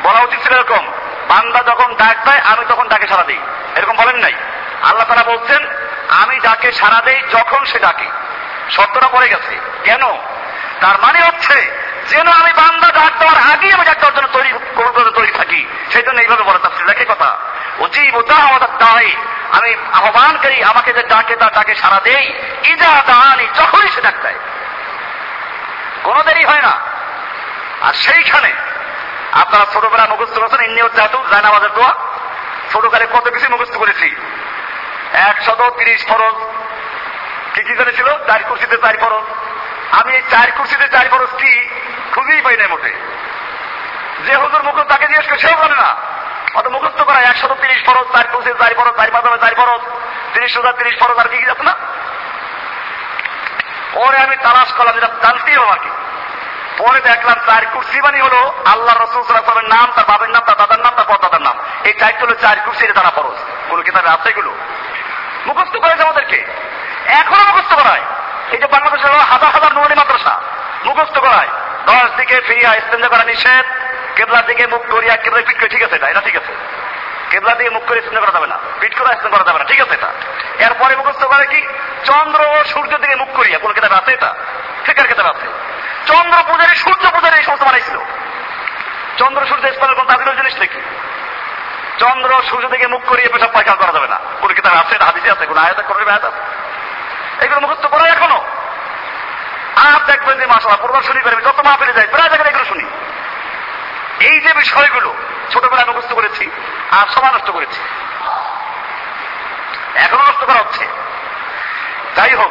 বলা উচিত ছিল এরকম, বান্দা যখন ডাক দেয়, আমি তখন ডাকে সারা দিই। এরকম বলেন নাই। আল্লাহ তারা বলছেন আমি ডাকে সারা দেই যখন সে ডাকে। শর্তটা পড়ে গেছে। কেন? তার মানে হচ্ছে, যেন আমি বান্দা ডাক দেওয়ার আগেই আমি ডাক দেওয়ার জন্য তৈরি তৈরি থাকি, সেই জন্য এইভাবে বলা তার দেখে কথা। উচিত উদা আমাদের দাঁড়াই আমি আহ্বানকারী, আমাকে যে ডাকে, তার ডাকে সারা দেই। ইদা দাহানি যখনই সে ডাক দেয়। কোনো দেরি হয় না। আর সেইখানে আপনারা ছোটবেলা মুখস্থ করেছেন, ইন্নি হচ্ছে হাতু জায়নামাজের দোয়া। ছোটকালে কত কিছু মুখস্থ করেছি। একশত তিরিশ ফরজ। কি কি জানেছিল চার কুর্সিতে চার ফরজ। আমি এই চার কুর্সিতে চার ফরজ কি খুঁজেই পাই না মোটে। যে হুজুর মুখস্থ তাকে জিজ্ঞেস করে, সেও জানে না। অত মুখস্থ করা একশত তিরিশ ফরজ, চার কুর্সিতে চার ফরজ, চার পাঁচ চার ফরজ, তিরিশ হাজার তিরিশ ফরজ, আর কি কি যাচ্ছে না? পরে আমি তালাশ করলাম, যেটা জানতেই হবে আমাকে। পরে দেখলাম চার কুর্সি বানি হলো আল্লাহ রসুল সাল্লামের নাম, তার বাবার নাম, তার দাদার নাম, তার পদাদার নাম। এই চারটি হলো চার কুর্সি এটা তারা ফরজ কোন কিতাবে আছে এগুলো মুখস্থ করেছে আমাদেরকে। এখনও মুখস্থ করায়। এই যে বাংলাদেশের হাজার হাজার নুরানি মাদ্রাসা মুখস্থ করায়। দশ দিকে ফিরিয়া ইস্তেঞ্জা করা নিষেধ, কেবলার দিকে মুখ করিয়া কেবলা পিট করে ঠিক আছে এটা এটা ঠিক আছে। কেবলা দিকে মুখ করে ইস্তেঞ্জা করা যাবে না পিট করে ইস্তেঞ্জা করা যাবে না, ঠিক আছে এটা। এরপরে মুখস্থ করে কি? চন্দ্র ও সূর্যের দিকে মুখ করিয়া, কোন কিতাবে আছে এটা? ফিকার কিতাবে আছে। চন্দ্র পূজারি, সূর্য পূজারি এই সমস্ত বানাইছিল। চন্দ্র, সূর্য ইসলামের কোন তাদের জিনিস নাকি? চন্দ্র সূর্য থেকে মুখ করিয়ে পেশাব পায়খানা করা যাবে না। কোন কিতাবে আছে? হাদিসে আছে? কোন আয়াত? করবে আয়াত আছে? এগুলো মুখস্থ করা এখনও। আর দেখবেন যে মাসালা প্রদর্শনী করে যত মাহফিলে যাই, প্রায় জায়গায় এগুলো শুনি। এই যে বিষয়গুলো ছোটবেলায় মুখস্থ করেছি, আর সময় নষ্ট করেছি। এখনও নষ্ট করা হচ্ছে। যাই হোক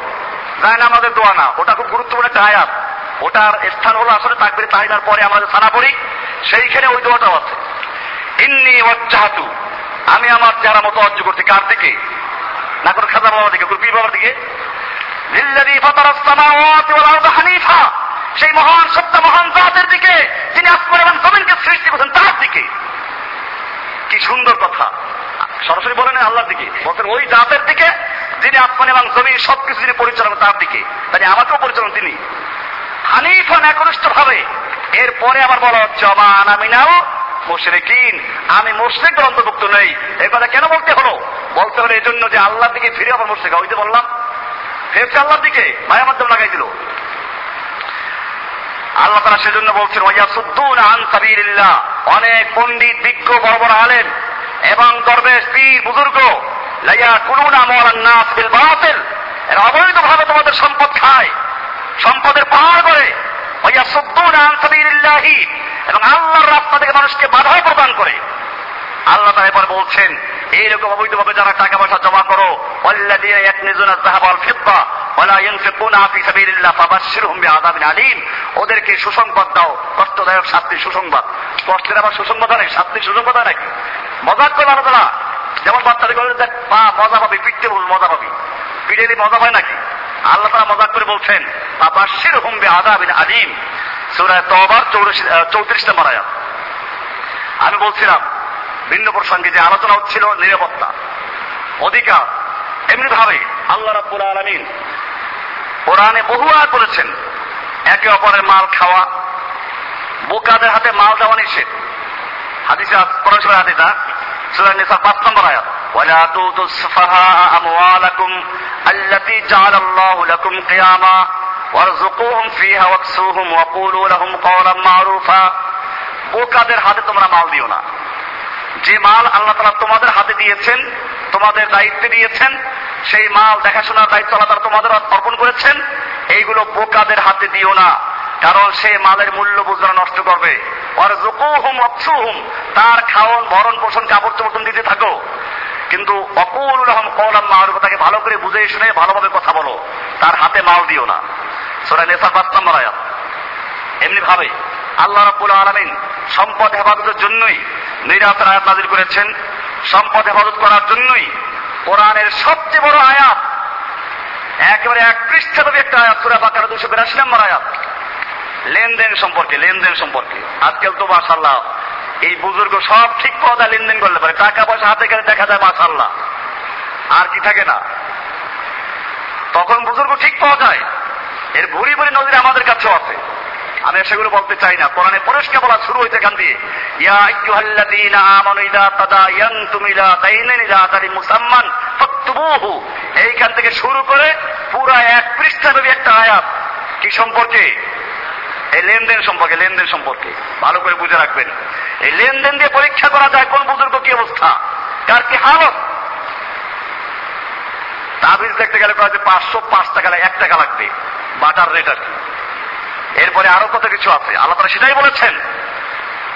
যাই না আমাদের দোয়া না, ওটা খুব গুরুত্বপূর্ণ একটা আয়াত। ওটার স্থান হলো আসলে তাকবির তাহিদার পরে আমরা যে সানা পড়ি, সেইখানে ওই দোয়াটাও আছে। ইন্নি ওয়াজ্জাহাতু। আমি আমার চেহারা মতো অর্জ করছি কার দিকে? না করে খাজা বাবার দিকে কুলপি বাবার দিকে? লিল্লাযী ফাতারাস সামাওয়াতি ওয়াল আরদা হানিফা। সেই মহান সত্য মহান জাতের দিকে, যিনি আসমান এবং জমিনকে সৃষ্টি করেছেন, তার দিকে। কি সুন্দর কথা। সরাসরি বলেন আল্লাহর দিকে। বলছেন, ওই জাতের দিকে যিনি আসমান এবং জমিন সবকিছু যিনি পরিচালনা তার দিকে। তাই আমাকেও পরিচালনা তিনি। হানিফান একনিষ্ঠ ভাবে এরপরে আবার বলা হচ্ছে অমান আমিনাও মুশরিকিন, আমি মুশরিকদের অন্তর্ভুক্ত নেই। এই কথা কেন বলতে হলো? বলতে হলো এই জন্য যে আল্লাহর দিকে ফিরে আবার মুশরিক ওই যে বললাম ফেরছে আল্লাহর দিকে মায়ের মাধ্যমে লাগাই দিল। আল্লাহ তারা সেজন্য বলছেন ওয়াসুদ্দুন আন সাবিলিল্লাহ। অনেক পণ্ডিত, বিজ্ঞ, বড় বড় আলেম এবং দরবেশ, পীর, বুজুর্গ, লাইয়া কুলুনা মাওলান নাস বিল বাতিল, এরা অবৈধভাবে তোমাদের সম্পদ খায়, সম্পদের পাহাড় করে। ওয়াসুদ্দুন আন সাবিলিল্লাহি। এবং আল্লাহর রাস্তা থেকে মানুষকে বাধা প্রদান করে। আল্লাহ তারা এবার বলছেন, এইরকম অবৈধভাবে যারা টাকা পয়সা জমা করো, ওয়াল্লাযীনা ইয়াকনিজুনা আয-যাহাবা ওয়াল ফিদ্দা, ওয়ালা ইউনফিকুনা ফি সাবিলিল্লাহ ফাবাশশিরহুম বিআযাবিন আলীম। ওদেরকে সুসংবাদ দাও, কষ্টদায়ক শাস্তি সুসংবাদ। কষ্টের আবার সুসংবাদ হয় শাস্তি সুসংবাদ নাকি মজাক করে আল্লাহ যেমন বাচ্চাদের বলে দেখ পা মজা পাবি পিটতে বল, মজা পাবি। পিটেলে মজা হয় নাকি? আল্লাহ তারা মজাক করে বলছেন, ফাবাশশিরহুম বিআযাবিন আলীম। সূরা তওবার 34 নম্বর আয়াত। আমি বলছিলাম, ভিন্ন প্রসঙ্গে যে আলোচনা হচ্ছিল নিরাপত্তা। অধিকার। এমনি ভাবে আল্লাহ রাব্বুল আলামিন কোরআনে বহু আয়াত বলেছেন, একে অপরের মাল খাওয়া, বোকাদের হাতে মাল দেওয়া নিষেধ। হাদিসে সূরা হাদিসা সূরা নিসা 5 নম্বর আয়াত। ওয়ালা তুতুস সুফাহা আমওয়ালাকুম আল্লাতী জাআলাল্লাহু লাকুম কিয়ামা। ওয়ারযুকুহুম ফিহা ওয়াকসুহুম ওয়া কুলু লাহুম কওলাম মারুফা। বোকাদের হাতে তোমরা মাল দিও না? যে মাল আল্লাহ তালা তোমাদের হাতে দিয়েছেন, তোমাদের দায়িত্বে দিয়েছেন, সেই মাল দেখাশোনার দায়িত্ব আল্লাহ তালা তোমাদের অর্পণ করেছেন, এইগুলো বোকাদের হাতে দিও না, কারণ সে মালের মূল্য বুঝরা নষ্ট করবে। তার খাওয়ন ভরণ, পোষণ, কাপড়, চোপড় দিতে থাকো। কিন্তু অকুল রহম কৌলাম মাহরুফ তাকে ভালো করে বুঝে শুনে ভালোভাবে কথা বলো, তার হাতে মাল দিও না। সোরা নেশার পাঁচ নম্বর আয়াত। এমনি ভাবে আল্লাহ রাব্বুল আলামিন সম্পদ হেফাজতের জন্যই নিরাপত্তার আয়াত নাজিল করেছেন। সম্পদ হেফাজত করার জন্যই কোরআনের সবচেয়ে বড় আয়াত, একেবারে এক পৃষ্ঠাব্যাপী একটা আয়াত, সুরা বাকারা দুশো বিরাশি নম্বর আয়াত। লেনদেন সম্পর্কে লেনদেন সম্পর্কে। আজকাল তো মাশাল্লাহ এই বুজুর্গ সব ঠিক পদা লেনদেন করলে পারে। টাকা পয়সা হাতে গেলে দেখা যায় মাশাল্লাহ আর কি থাকে না? তখন বুজুর্গ ঠিক পাওয়া যায় এর ভুরি ভুরি নদীর আমাদের কাছেও আছে। আমি সেগুলো বলতে চাই না। কোরআনে পরিষ্কার বলা শুরু হয়েছে এখান দিয়ে ইয়া আইয়ুহাল্লাযীনা আমানু ইযা তাদায়ানতুম ইলা দাইনিন ইলা আজালিন মুসাম্মান ফাকতুবুহু। এইখান থেকে শুরু করে পুরা এক পৃষ্ঠাব্যাপী একটা আয়াত। কি সম্পর্কে? এই লেনদেন সম্পর্কে লেনদেন সম্পর্কে। ভালো করে বুঝে রাখবেন। এই লেনদেন দিয়ে পরীক্ষা করা যায় কোন বুজুর্গ কি অবস্থা? কার কি হালত? তাবিজ দেখতে গেলে পাঁচশো পাঁচ টাকা, এক টাকা লাগবে। বাটার রেট আর কি এরপরে আরও কত কিছু আছে? আল্লাহ তারা সেটাই বলেছেন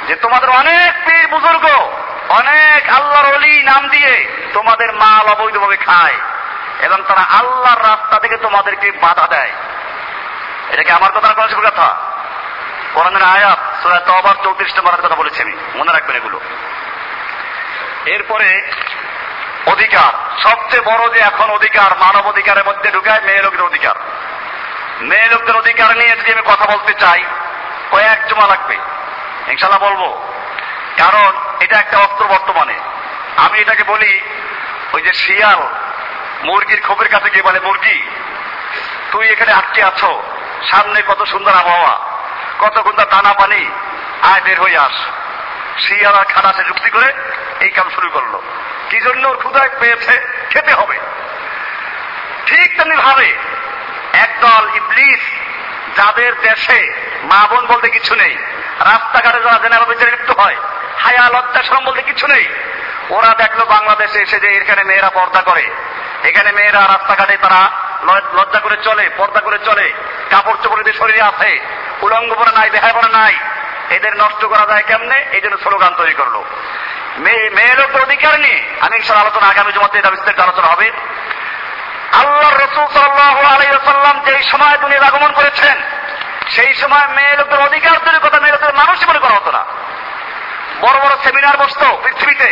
যে, তোমাদের অনেক পীর বুজুর্গ, অনেক আল্লাহর অলি নাম দিয়ে তোমাদের মাল অবৈধভাবে খায় এবং তারা আল্লাহর রাস্তা থেকে তোমাদেরকে বাধা দেয়। এটা কি আমার কথা না কোনো কথা? কোরআনের আয়াত, সুরা তবার চৌত্রিশ নম্বরের কথা বলেছি আমি। মনে রাখবেন এগুলো। এরপরে অধিকার। সবচেয়ে বড় যে এখন অধিকার, মানব অধিকারের মধ্যে ঢুকায় মেয়ে লোকের অধিকার। মেয়ে লোকদের অধিকার নিয়ে যদি আমি কথা বলতে চাই, কয়েক জমা লাগবে। ইনশাল্লাহ বলব। কারণ এটা একটা অস্ত্র বর্তমানে। আমি এটাকে বলি ওই যে শিয়াল মুরগির খোপের কাছে গিয়ে বলে, মুরগি, তুই এখানে আটকে আছো। সামনে কত সুন্দর আবহাওয়া, কত সুন্দর টানা পানি। আয়, বের হয়ে আস। শিয়াল আর খানাসে যুক্তি করে এই কাম শুরু করল। কি জন্য ওর ক্ষুদায় পেয়েছে, খেতে হবে। ঠিক তেমনি ভাবে একদল ইবলিস যাদের দেশে মা বোন বলতে কিছু নেই, রাস্তাঘাটে যারা জেনারেল বিচারে লিপ্ত হয়, হায়া, লজ্জা বলতে কিছু নেই। ওরা দেখল বাংলাদেশে এসে যে এখানে মেয়েরা পর্দা করে। এখানে মেয়েরা রাস্তাঘাটে তারা লজ্জা করে চলে, পর্দা করে চলে কাপড় চোপড় শরীরে আছে উলঙ্গ পরা নাই দেখায় পরা নাই। এদের নষ্ট করা যায় কেমনে? এই জন্য স্লোগান তৈরি করল। মেয়ে লোকের অধিকার নিয়ে, আমি আলোচনা, আগামী জমাতে এটা বিস্তারিত আলোচনা হবে। আল্লাহ রসুল আলাইসাল্লাম যেই সময় দুনিয়ার আগমন করেছেন, সেই সময় মেয়ে লোকদের অধিকার তৈরি কথা মেয়ে লোকের মানুষই মনে করা হতো না। বড় বড় সেমিনার বসতো পৃথিবীতে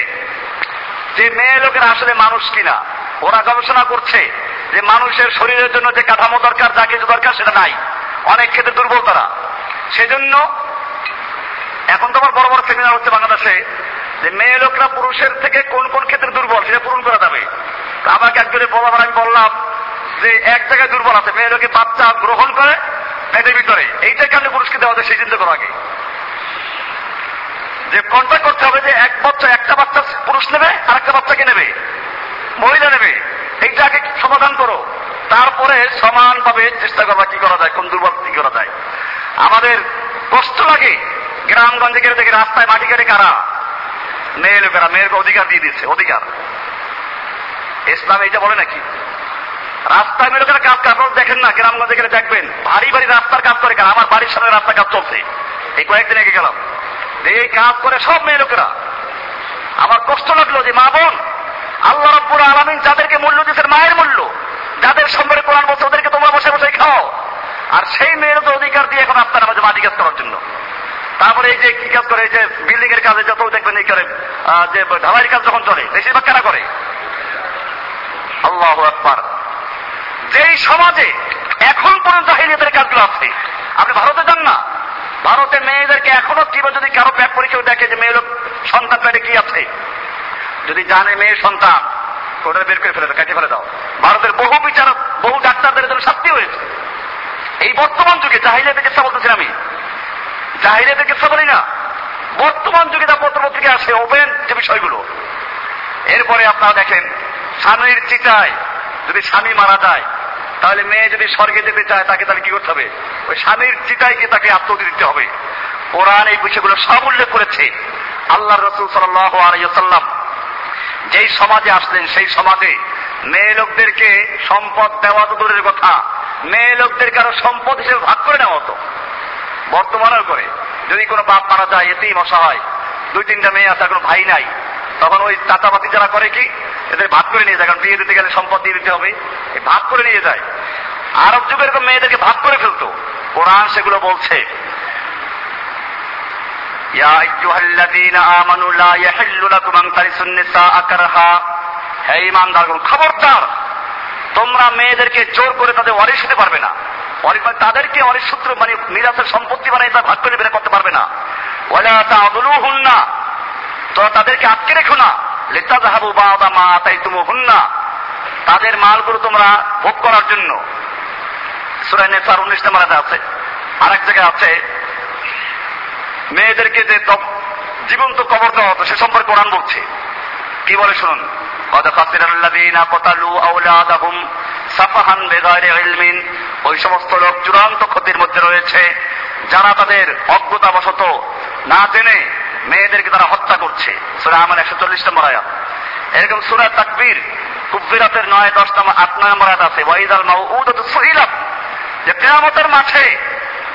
যে মেয়ে লোকের আসলে মানুষ কিনা। ওরা গবেষণা করছে যে মানুষের শরীরের জন্য যে কাঠামো দরকার, যা কিছু দরকার সেটা নাই। অনেক ক্ষেত্রে দুর্বল তারা। সেজন্য এখন তো আবার বড় বড় সেমিনার হচ্ছে বাংলাদেশে যে মেয়ে লোকরা পুরুষের থেকে কোন কোন ক্ষেত্রে দুর্বল সেটা পূরণ করা যাবে। আমাকে একজনে বলাবার আমি বললাম যে এক জায়গায় দুর্বল আছে, মেয়ে লোকে বাচ্চা গ্রহণ করে পেটের ভিতরে। এইটাকে আপনি পুরুষকে দেওয়া যায় সেই চিন্তা করা আগে? যে কন্ট্যাক্ট করতে হবে যে এক বাচ্চা, একটা বাচ্চা পুরুষ নেবে আর একটা বাচ্চাকে নেবে? মহিলা নেবে। এইটা আগে সমাধান করো। তারপরে সমানভাবে চেষ্টা করবা কি করা যায়, কোন দুর্বল কি করা যায়। আমাদের কষ্ট লাগে গ্রামগঞ্জে গেলে দেখে রাস্তায় মাটি কেটে কারা? মেয়ে লোকেরা, মেয়ের অধিকার দিয়ে দিচ্ছে অধিকার। ইসলাম এইটা বলে নাকি? রাস্তায় লোকেরা কাজ কাজ দেখেন না, গ্রামগঞ্জে গেলে দেখবেন। ভারী ভারী রাস্তার কাজ করে কারা আমার বাড়ির সামনে রাস্তা কাজ চলছে। এই কয়েকদিন আগে গেলাম। এই কাজ করে সব মেয়ে লোকেরা। আমার কষ্ট লাগল যে মা বোন, আল্লাহ রব্বুর আলমিন যাদেরকে মূল্য দিয়েছেন মায়ের মূল্য, যাদের সম্পর্কে কোরআন বলছে ওদেরকে তোমরা বসে বসে খাও। আর সেই মেয়ের তো অধিকার দিয়ে এখন আপনার আমাদের মাটি কাজ করার জন্য। তারপরে এই যে কি কাজ করে, এই যে বিল্ডিং এর কাজে যত দেখবেন এই করে যে ঢালাইয়ের কাজ যখন চলে, বেশিরভাগ কারা করে? আল্লাহ আকবার। যেই সমাজে এখন পর্যন্ত জাহিলিয়াতের কাজগুলো আছে, আপনি ভারতে যান না। ভারতে মেয়েদেরকে এখনও কিবা যদি কারও করে কেউ দেখে যে মেয়ে লোক সন্তান পেটে কি আছে, যদি জানে মেয়ে সন্তান, ওটা বের করে ফেলে দাও কেটে ফেলে দাও। ভারতের বহু বিচার বহু ডাক্তারদের জন্য শাস্তি হয়েছে। এই বর্তমান যুগে জাহিলিয়াতের কেসা বলতেছি আমি। জাহিলিয়াতের কেসা বলি না। বর্তমান যুগে যা পত্র পত্রিকা আসে, ওপেন যে বিষয়গুলো, এরপরে আপনারা দেখেন স্বামীর চিতায় যদি স্বামী মারা যায়, তাহলে মেয়ে যদি স্বর্গে যেতে চায়, তাকে তাহলে কি করতে হবে? ওই স্বামীর চিতায় গিয়ে তাকে আত্মতি দিতে হবে। কোরআন এই বিষয়গুলো সব উল্লেখ করেছে। আল্লাহ রসুল আলাইসাল্লাম যেই সমাজে আসলেন, সেই সমাজে মেয়ে লোকদেরকে সম্পদ দেওয়া তো দূরের কথা। মেয়ে লোকদেরকে আরও সম্পদ হিসেবে ভাগ করে নেওয়া হতো। বর্তমানেও করে। যদি কোনো বাপ মারা যায়, এতেই মশা হয়। দুই তিনটা মেয়ে আছে কোনো ভাই নাই। তখন ওই চাচাপাতি যারা করে কি? এদের ভাগ করে নিয়ে যায়, কারণ বিয়ে দিতে গেলে সম্পদ দিয়ে দিতে হবে। ভাগ করে নিয়ে যায়। আরব যুগে এরকম মেয়েদেরকে ভাগ করে ফেলতো। কোরআন সেগুলো বলছে খবরদার! তোমরা মেয়েদেরকে জোর করে তাদের অরিশ হতে পারবে না। মানে তাদেরকে অনেক সূত্র মানে মিরাসের সম্পত্তি মানে তা ভাগ করে বের করতে পারবে না। ওয়ালা তা আদলু না তো তাদেরকে আটকে রেখো না। লেতা জাহাবু বাদা মা তাই তুমি হুন্না তাদের মালগুলো তোমরা ভোগ করার জন্য সুরাই নেসার উনিশ নম্বর আছে আর এক জায়গায় আছে মেয়েদেরকে যে তব- জীবন্ত কবর দেওয়া হতো সে সম্পর্কে কোরআন বলছে কি বলে শুনুন قد خسر الذين قتلوا أولادهم সাফাহান বেগারে ইলমিন ওই সমস্ত লোক চূড়ান্ত ক্ষতির মধ্যে রয়েছে যারা তাদের অজ্ঞতাবশত না জেনে মেয়েদেরকে তারা হত্যা করছে। সুরা আমার একশো চল্লিশ নম্বর আয়াত। এরকম সুরা তাকবীর কুব্বিরাতের নয়, দশ নম্বর, আট নম্বর আয়াত আছে। ওয়াইদাল মাউউদাতু সুইলাত। যে কেয়ামতের মাঠে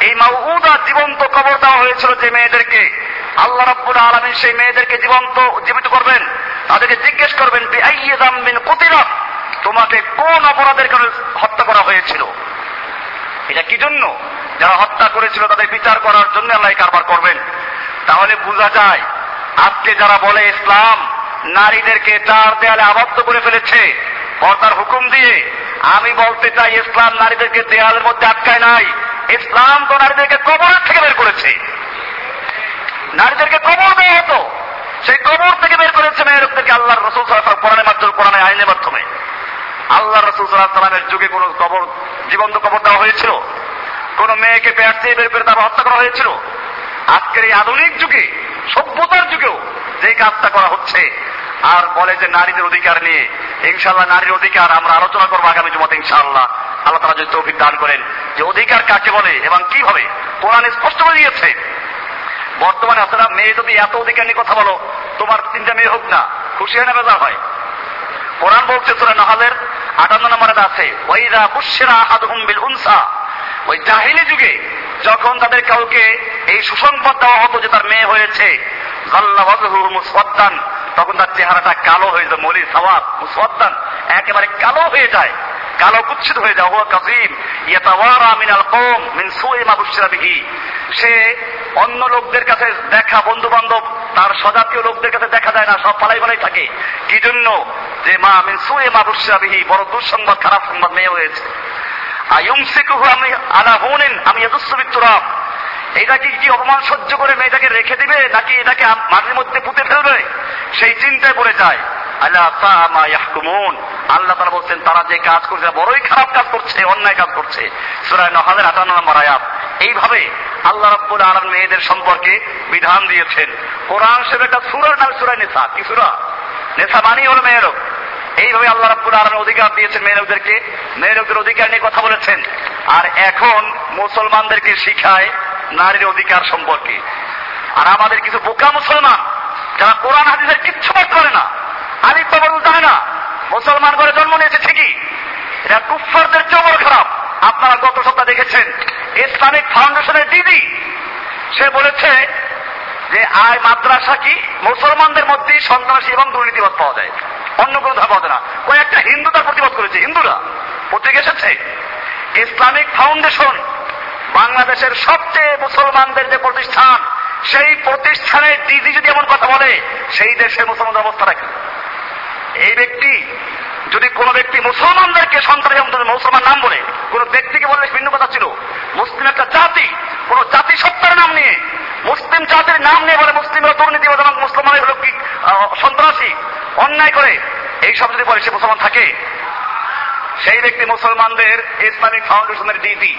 এই মাউউদা জীবন্ত কবর দেওয়া হয়েছিল যে মেয়েদেরকে আল্লাহ রাব্বুল আলামিন সেই মেয়েদেরকে জীবন্ত, জীবিত করবেন। তাদেরকে জিজ্ঞেস করবেন তোমাকে কোন অপরাধের কারণে হত্যা করা হয়েছিল? এটা কি জন্য? যারা হত্যা করেছিল তাদের বিচার করার জন্য আল্লাহ কারবার করবেন। তাহলে বোঝা যায়, আজকে যারা বলে ইসলাম, নারীদেরকে চার দেয়ালে আবদ্ধ করে ফেলেছে, পর্দার হুকুম দিয়ে, আমি বলতে চাই ইসলাম নারীদেরকে দেয়ালের মধ্যে আটকায় নাই, ইসলাম তো নারীদেরকে কবরের থেকে বের করেছে। নারীদেরকে কবর দেওয়া হতো, সেই কবর থেকে বের করেছে মেয়েদেরকে আল্লাহ রসুল সাল্লাহ কোরআনের মাধ্যমে কোরআনের আইনের মাধ্যমে। আল্লাহ রসুল সাল্লাহ সাল্লামের যুগে কোন কবর, জীবন্ত কবর দেওয়া হয়েছিল? কোন মেয়েকে পেট দিয়ে বের করে তারা হত্যা করা হয়েছিল? আজকের এই আধুনিক যুগে, সভ্যতার যুগেও যে কাজটা করা হচ্ছে, আর বলে যে নারীদের অধিকার নিয়ে ইনশাল্লাহ নারীর অধিকার আমরা আলোচনা করব আগামী জমাতে, ইনশাআল্লাহ। আল্লাহ তারা যদি তৌফিক দান করেন, যে অধিকার কাকে বলে এবং কীভাবে, কোরআন স্পষ্ট করে দিয়েছে। বর্তমানে আপনারা মেয়ে যদি এত অধিকার নিয়ে কথা বলো, তোমার তিনটা মেয়ে হোক না, খুশি হয় না বেজার হয়? কোরআন বলছে তোরা নাহালের আটান্ন নম্বরে আছে ওইরা বুশেরা আদহুম বিল উনসা। ওই জাহিলি যুগে যখন তাদের কাউকে এই সুসংবাদ দেওয়া হতো যে তার মেয়ে হয়েছে মুসওয়াদ্দান, তখন তার চেহারাটা কালো হয়ে যায় মলি সওয়াব, মুসওয়াদ্দান, একেবারে কালো হয়ে যায়, কালো কুচ্ছিত হয়ে যায় হুয়া কাজিম ইয়াতাওয়ারা মিনাল কওম মিন সুই মা বুশরা বিহি। সে অন্য লোকদের কাছে দেখা বন্ধু বান্ধব তার স্বজাতীয় লোকদের কাছে দেখা যায় না, সব পালাই পালাই থাকে। কি জন্য? যে মা, মিন সুই মা বুশরা বিহি, বড় দুঃসংবাদ, খারাপ সংবাদ মেয়ে হয়েছে। আয়ুমসিকুহু আমি আলা হুনিন আমি ইয়াদুসসু তুরাব এটা কি অপমান সহ্য করে মেয়েটাকে রেখে দিবে, নাকি এটাকে মাটির মধ্যে পুঁতে ফেলবে? সেই চিন্তায় পড়ে যায়। আল্লাহ আল্লাহ তারা বলছেন, তারা যে কাজ করছে বড়ই খারাপ কাজ করছে, অন্যায় কাজ করছে। সুরায় নহালের আটান্ন নম্বর আয়াত। এইভাবে আল্লাহ রব্বুল আলম মেয়েদের সম্পর্কে বিধান দিয়েছেন। কোরআন শরীফ একটা সুরার নাম সুরায় নেশা? কি সুরা? নেশা মানি হলো মেয়েরও এইভাবে আল্লাহ রাব্বুল আলমের অধিকার দিয়েছেন মেয়ে লোকদেরকে মেয়ে লোকদের অধিকার নিয়ে কথা বলেছেন। আর এখন মুসলমানদেরকে শিখায় নারীর অধিকার সম্পর্কে। আর আমাদের কিছু বোকা মুসলমান, যারা কোরআন, হাদিসের কিচ্ছু পাঠ করে না, আলিফ বাবর জানে না, মুসলমান করে জন্ম নিয়েছে ঠিকই। এটা কুফফারদের বড় খারাপ। আপনারা গত সপ্তাহ দেখেছেন, ইসলামিক ফাউন্ডেশনের দিদি, সে বলেছে যে আয় মাদ্রাসা কি? মুসলমানদের মধ্যেই সন্ত্রাসী এবং দুর্নীতিবাদ পাওয়া যায়। অন্য কোনো ধর্ম যায় না। কয়েকটা হিন্দু তার প্রতিবাদ করেছে, হিন্দুরা। পত্রিকা এসেছে। ইসলামিক ফাউন্ডেশন, বাংলাদেশের সবচেয়ে মুসলমানদের যে প্রতিষ্ঠান, সেই প্রতিষ্ঠানের দিদি যদি এমন কথা বলে, সেই দেশের মুসলমানদের অবস্থা রাখে এই ব্যক্তি, যদি কোন ব্যক্তি মুসলমানদেরকে সন্ত্রাসী মুসলমান নাম বলে, কোন ব্যক্তিকে বললে ভিন্ন কথা ছিল। মুসলিম একটা জাতি, কোন জাতি সত্তার নাম নিয়ে, মুসলিম জাতির নাম নিয়ে বলে, মুসলিমরা দুর্নীতিবাদ এবং মুসলমান হলো কি সন্ত্রাসী? অন্যায় করে এই সব যদি বলে সে মুসলমান থাকে, সেই ব্যক্তি মুসলমানদের ইসলামিক ফাউন্ডেশনের ডিটি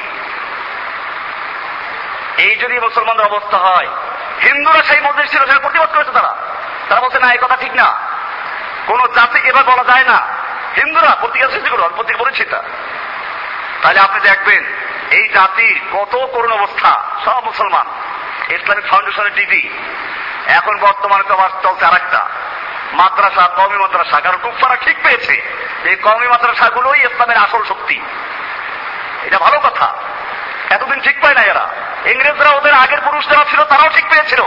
এই যদি মুসলমানদের অবস্থা হয়, হিন্দুরা সেই মসজিদ ছিল, সেটা প্রতিবাদ করেছে তারা। তারা বলছে, না, এই কথা ঠিক না। কোন জাতিকে এবার বলা যায় না। হিন্দুরা পত্রিকা সৃষ্টি করো আমি পত্রিকা পড়েছি তা তাহলে আপনি দেখবেন, এই জাতির কত করুণ অবস্থা, সব মুসলমান। ইসলামিক ফাউন্ডেশনের ডিডি এখন বর্তমানে তো আবার চলছে আর একটা মাদ্রাসা কমি মাদ্রাসা, কারণ কুফারা ঠিক পেয়েছে। এই কমি মাদ্রাসাগুলোই ইসলামের আসল শক্তি। এটা ভালো কথা। এতদিন ঠিক পায় না এরা। ইংরেজরা ওদের আগের পুরুষ যারা ছিল, তারাও ঠিক পেয়েছিল।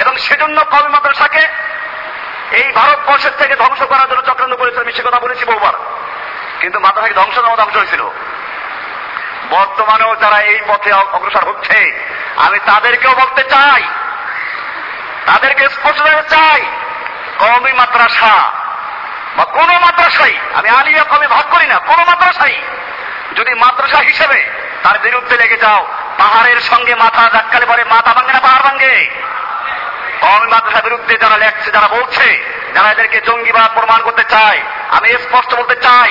এবং সেজন্য কমি মাদ্রাসাকে এই ভারতবর্ষের থেকে ধ্বংস করার জন্য চক্রান্ত করেছিল আমি সে কথা বলেছি বহুবার। কিন্তু মাদ্রাসাকে ধ্বংস নামা ধ্বংস হয়েছিল। বর্তমানেও যারা এই পথে অগ্রসর হচ্ছে, আমি তাদেরকেও বলতে চাই। তাদেরকে স্পষ্ট চাই। কমি মাদ্রাসা বা কোন মাদ্রাসাই, আমি আলিয়া কমে ভাগ করি না, কোন মাদ্রাসাই যদি মাদ্রাসা হিসেবে তার বিরুদ্ধে লেগে যাও, পাহাড়ের সঙ্গে মাথা ধাক্কালে পরে মাথা ভাঙে না, পাহাড় ভাঙে। কমি মাদ্রাসার বিরুদ্ধে যারা লেখছে, যারা বলছে, যারা এদেরকে জঙ্গিবাদ প্রমাণ করতে চায়, আমি স্পষ্ট বলতে চাই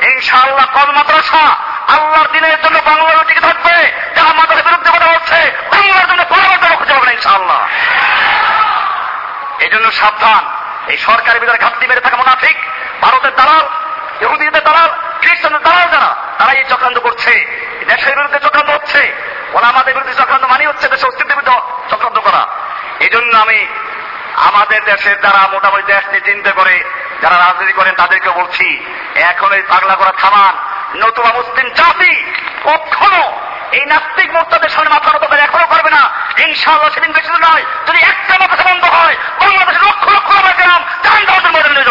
এই ইনশাআল্লাহ কমি মাদ্রাসা আল্লাহর দিনের জন্য বাংলার টিকে থাকবে, যারা মাদ্রাসার বিরুদ্ধে কথা বলছে, বাংলার জন্য পরবর্তী খুঁজে হবে না এই জন্য সাবধান। এই সরকারের ভিতরে ঘাটতি মেরে থাকা মোনাফিক, ভারতের দালাল, ইহুদিদের দালাল, খ্রিস্টানদের দালাল যারা তারা এই চক্রান্ত করছে। দেশের বিরুদ্ধে চক্রান্ত হচ্ছে। ওরা আমাদের বিরুদ্ধে চক্রান্ত মানি হচ্ছে দেশের অস্তিত্বের বিরুদ্ধে চক্রান্ত করা। এই জন্য আমি আমাদের দেশের যারা মোটামুটি দেশ নিয়ে চিন্তা করে যারা রাজনীতি করেন তাদেরকে বলছি, এখন এই পাগলা করা থামান নতুবা মুসলিম জাতি কখনো এই নাস্তিক মোর্তাদের সামনে মাথা মতো করে এখনও করবে না। এই ইনশাআল্লাহ সেদিন বেশি নয়, যদি একটা মাথা বন্ধ হয়, বাংলাদেশের লক্ষ লক্ষ আমার গ্রাম জান দাওয়াতের মধ্যে নিয়ে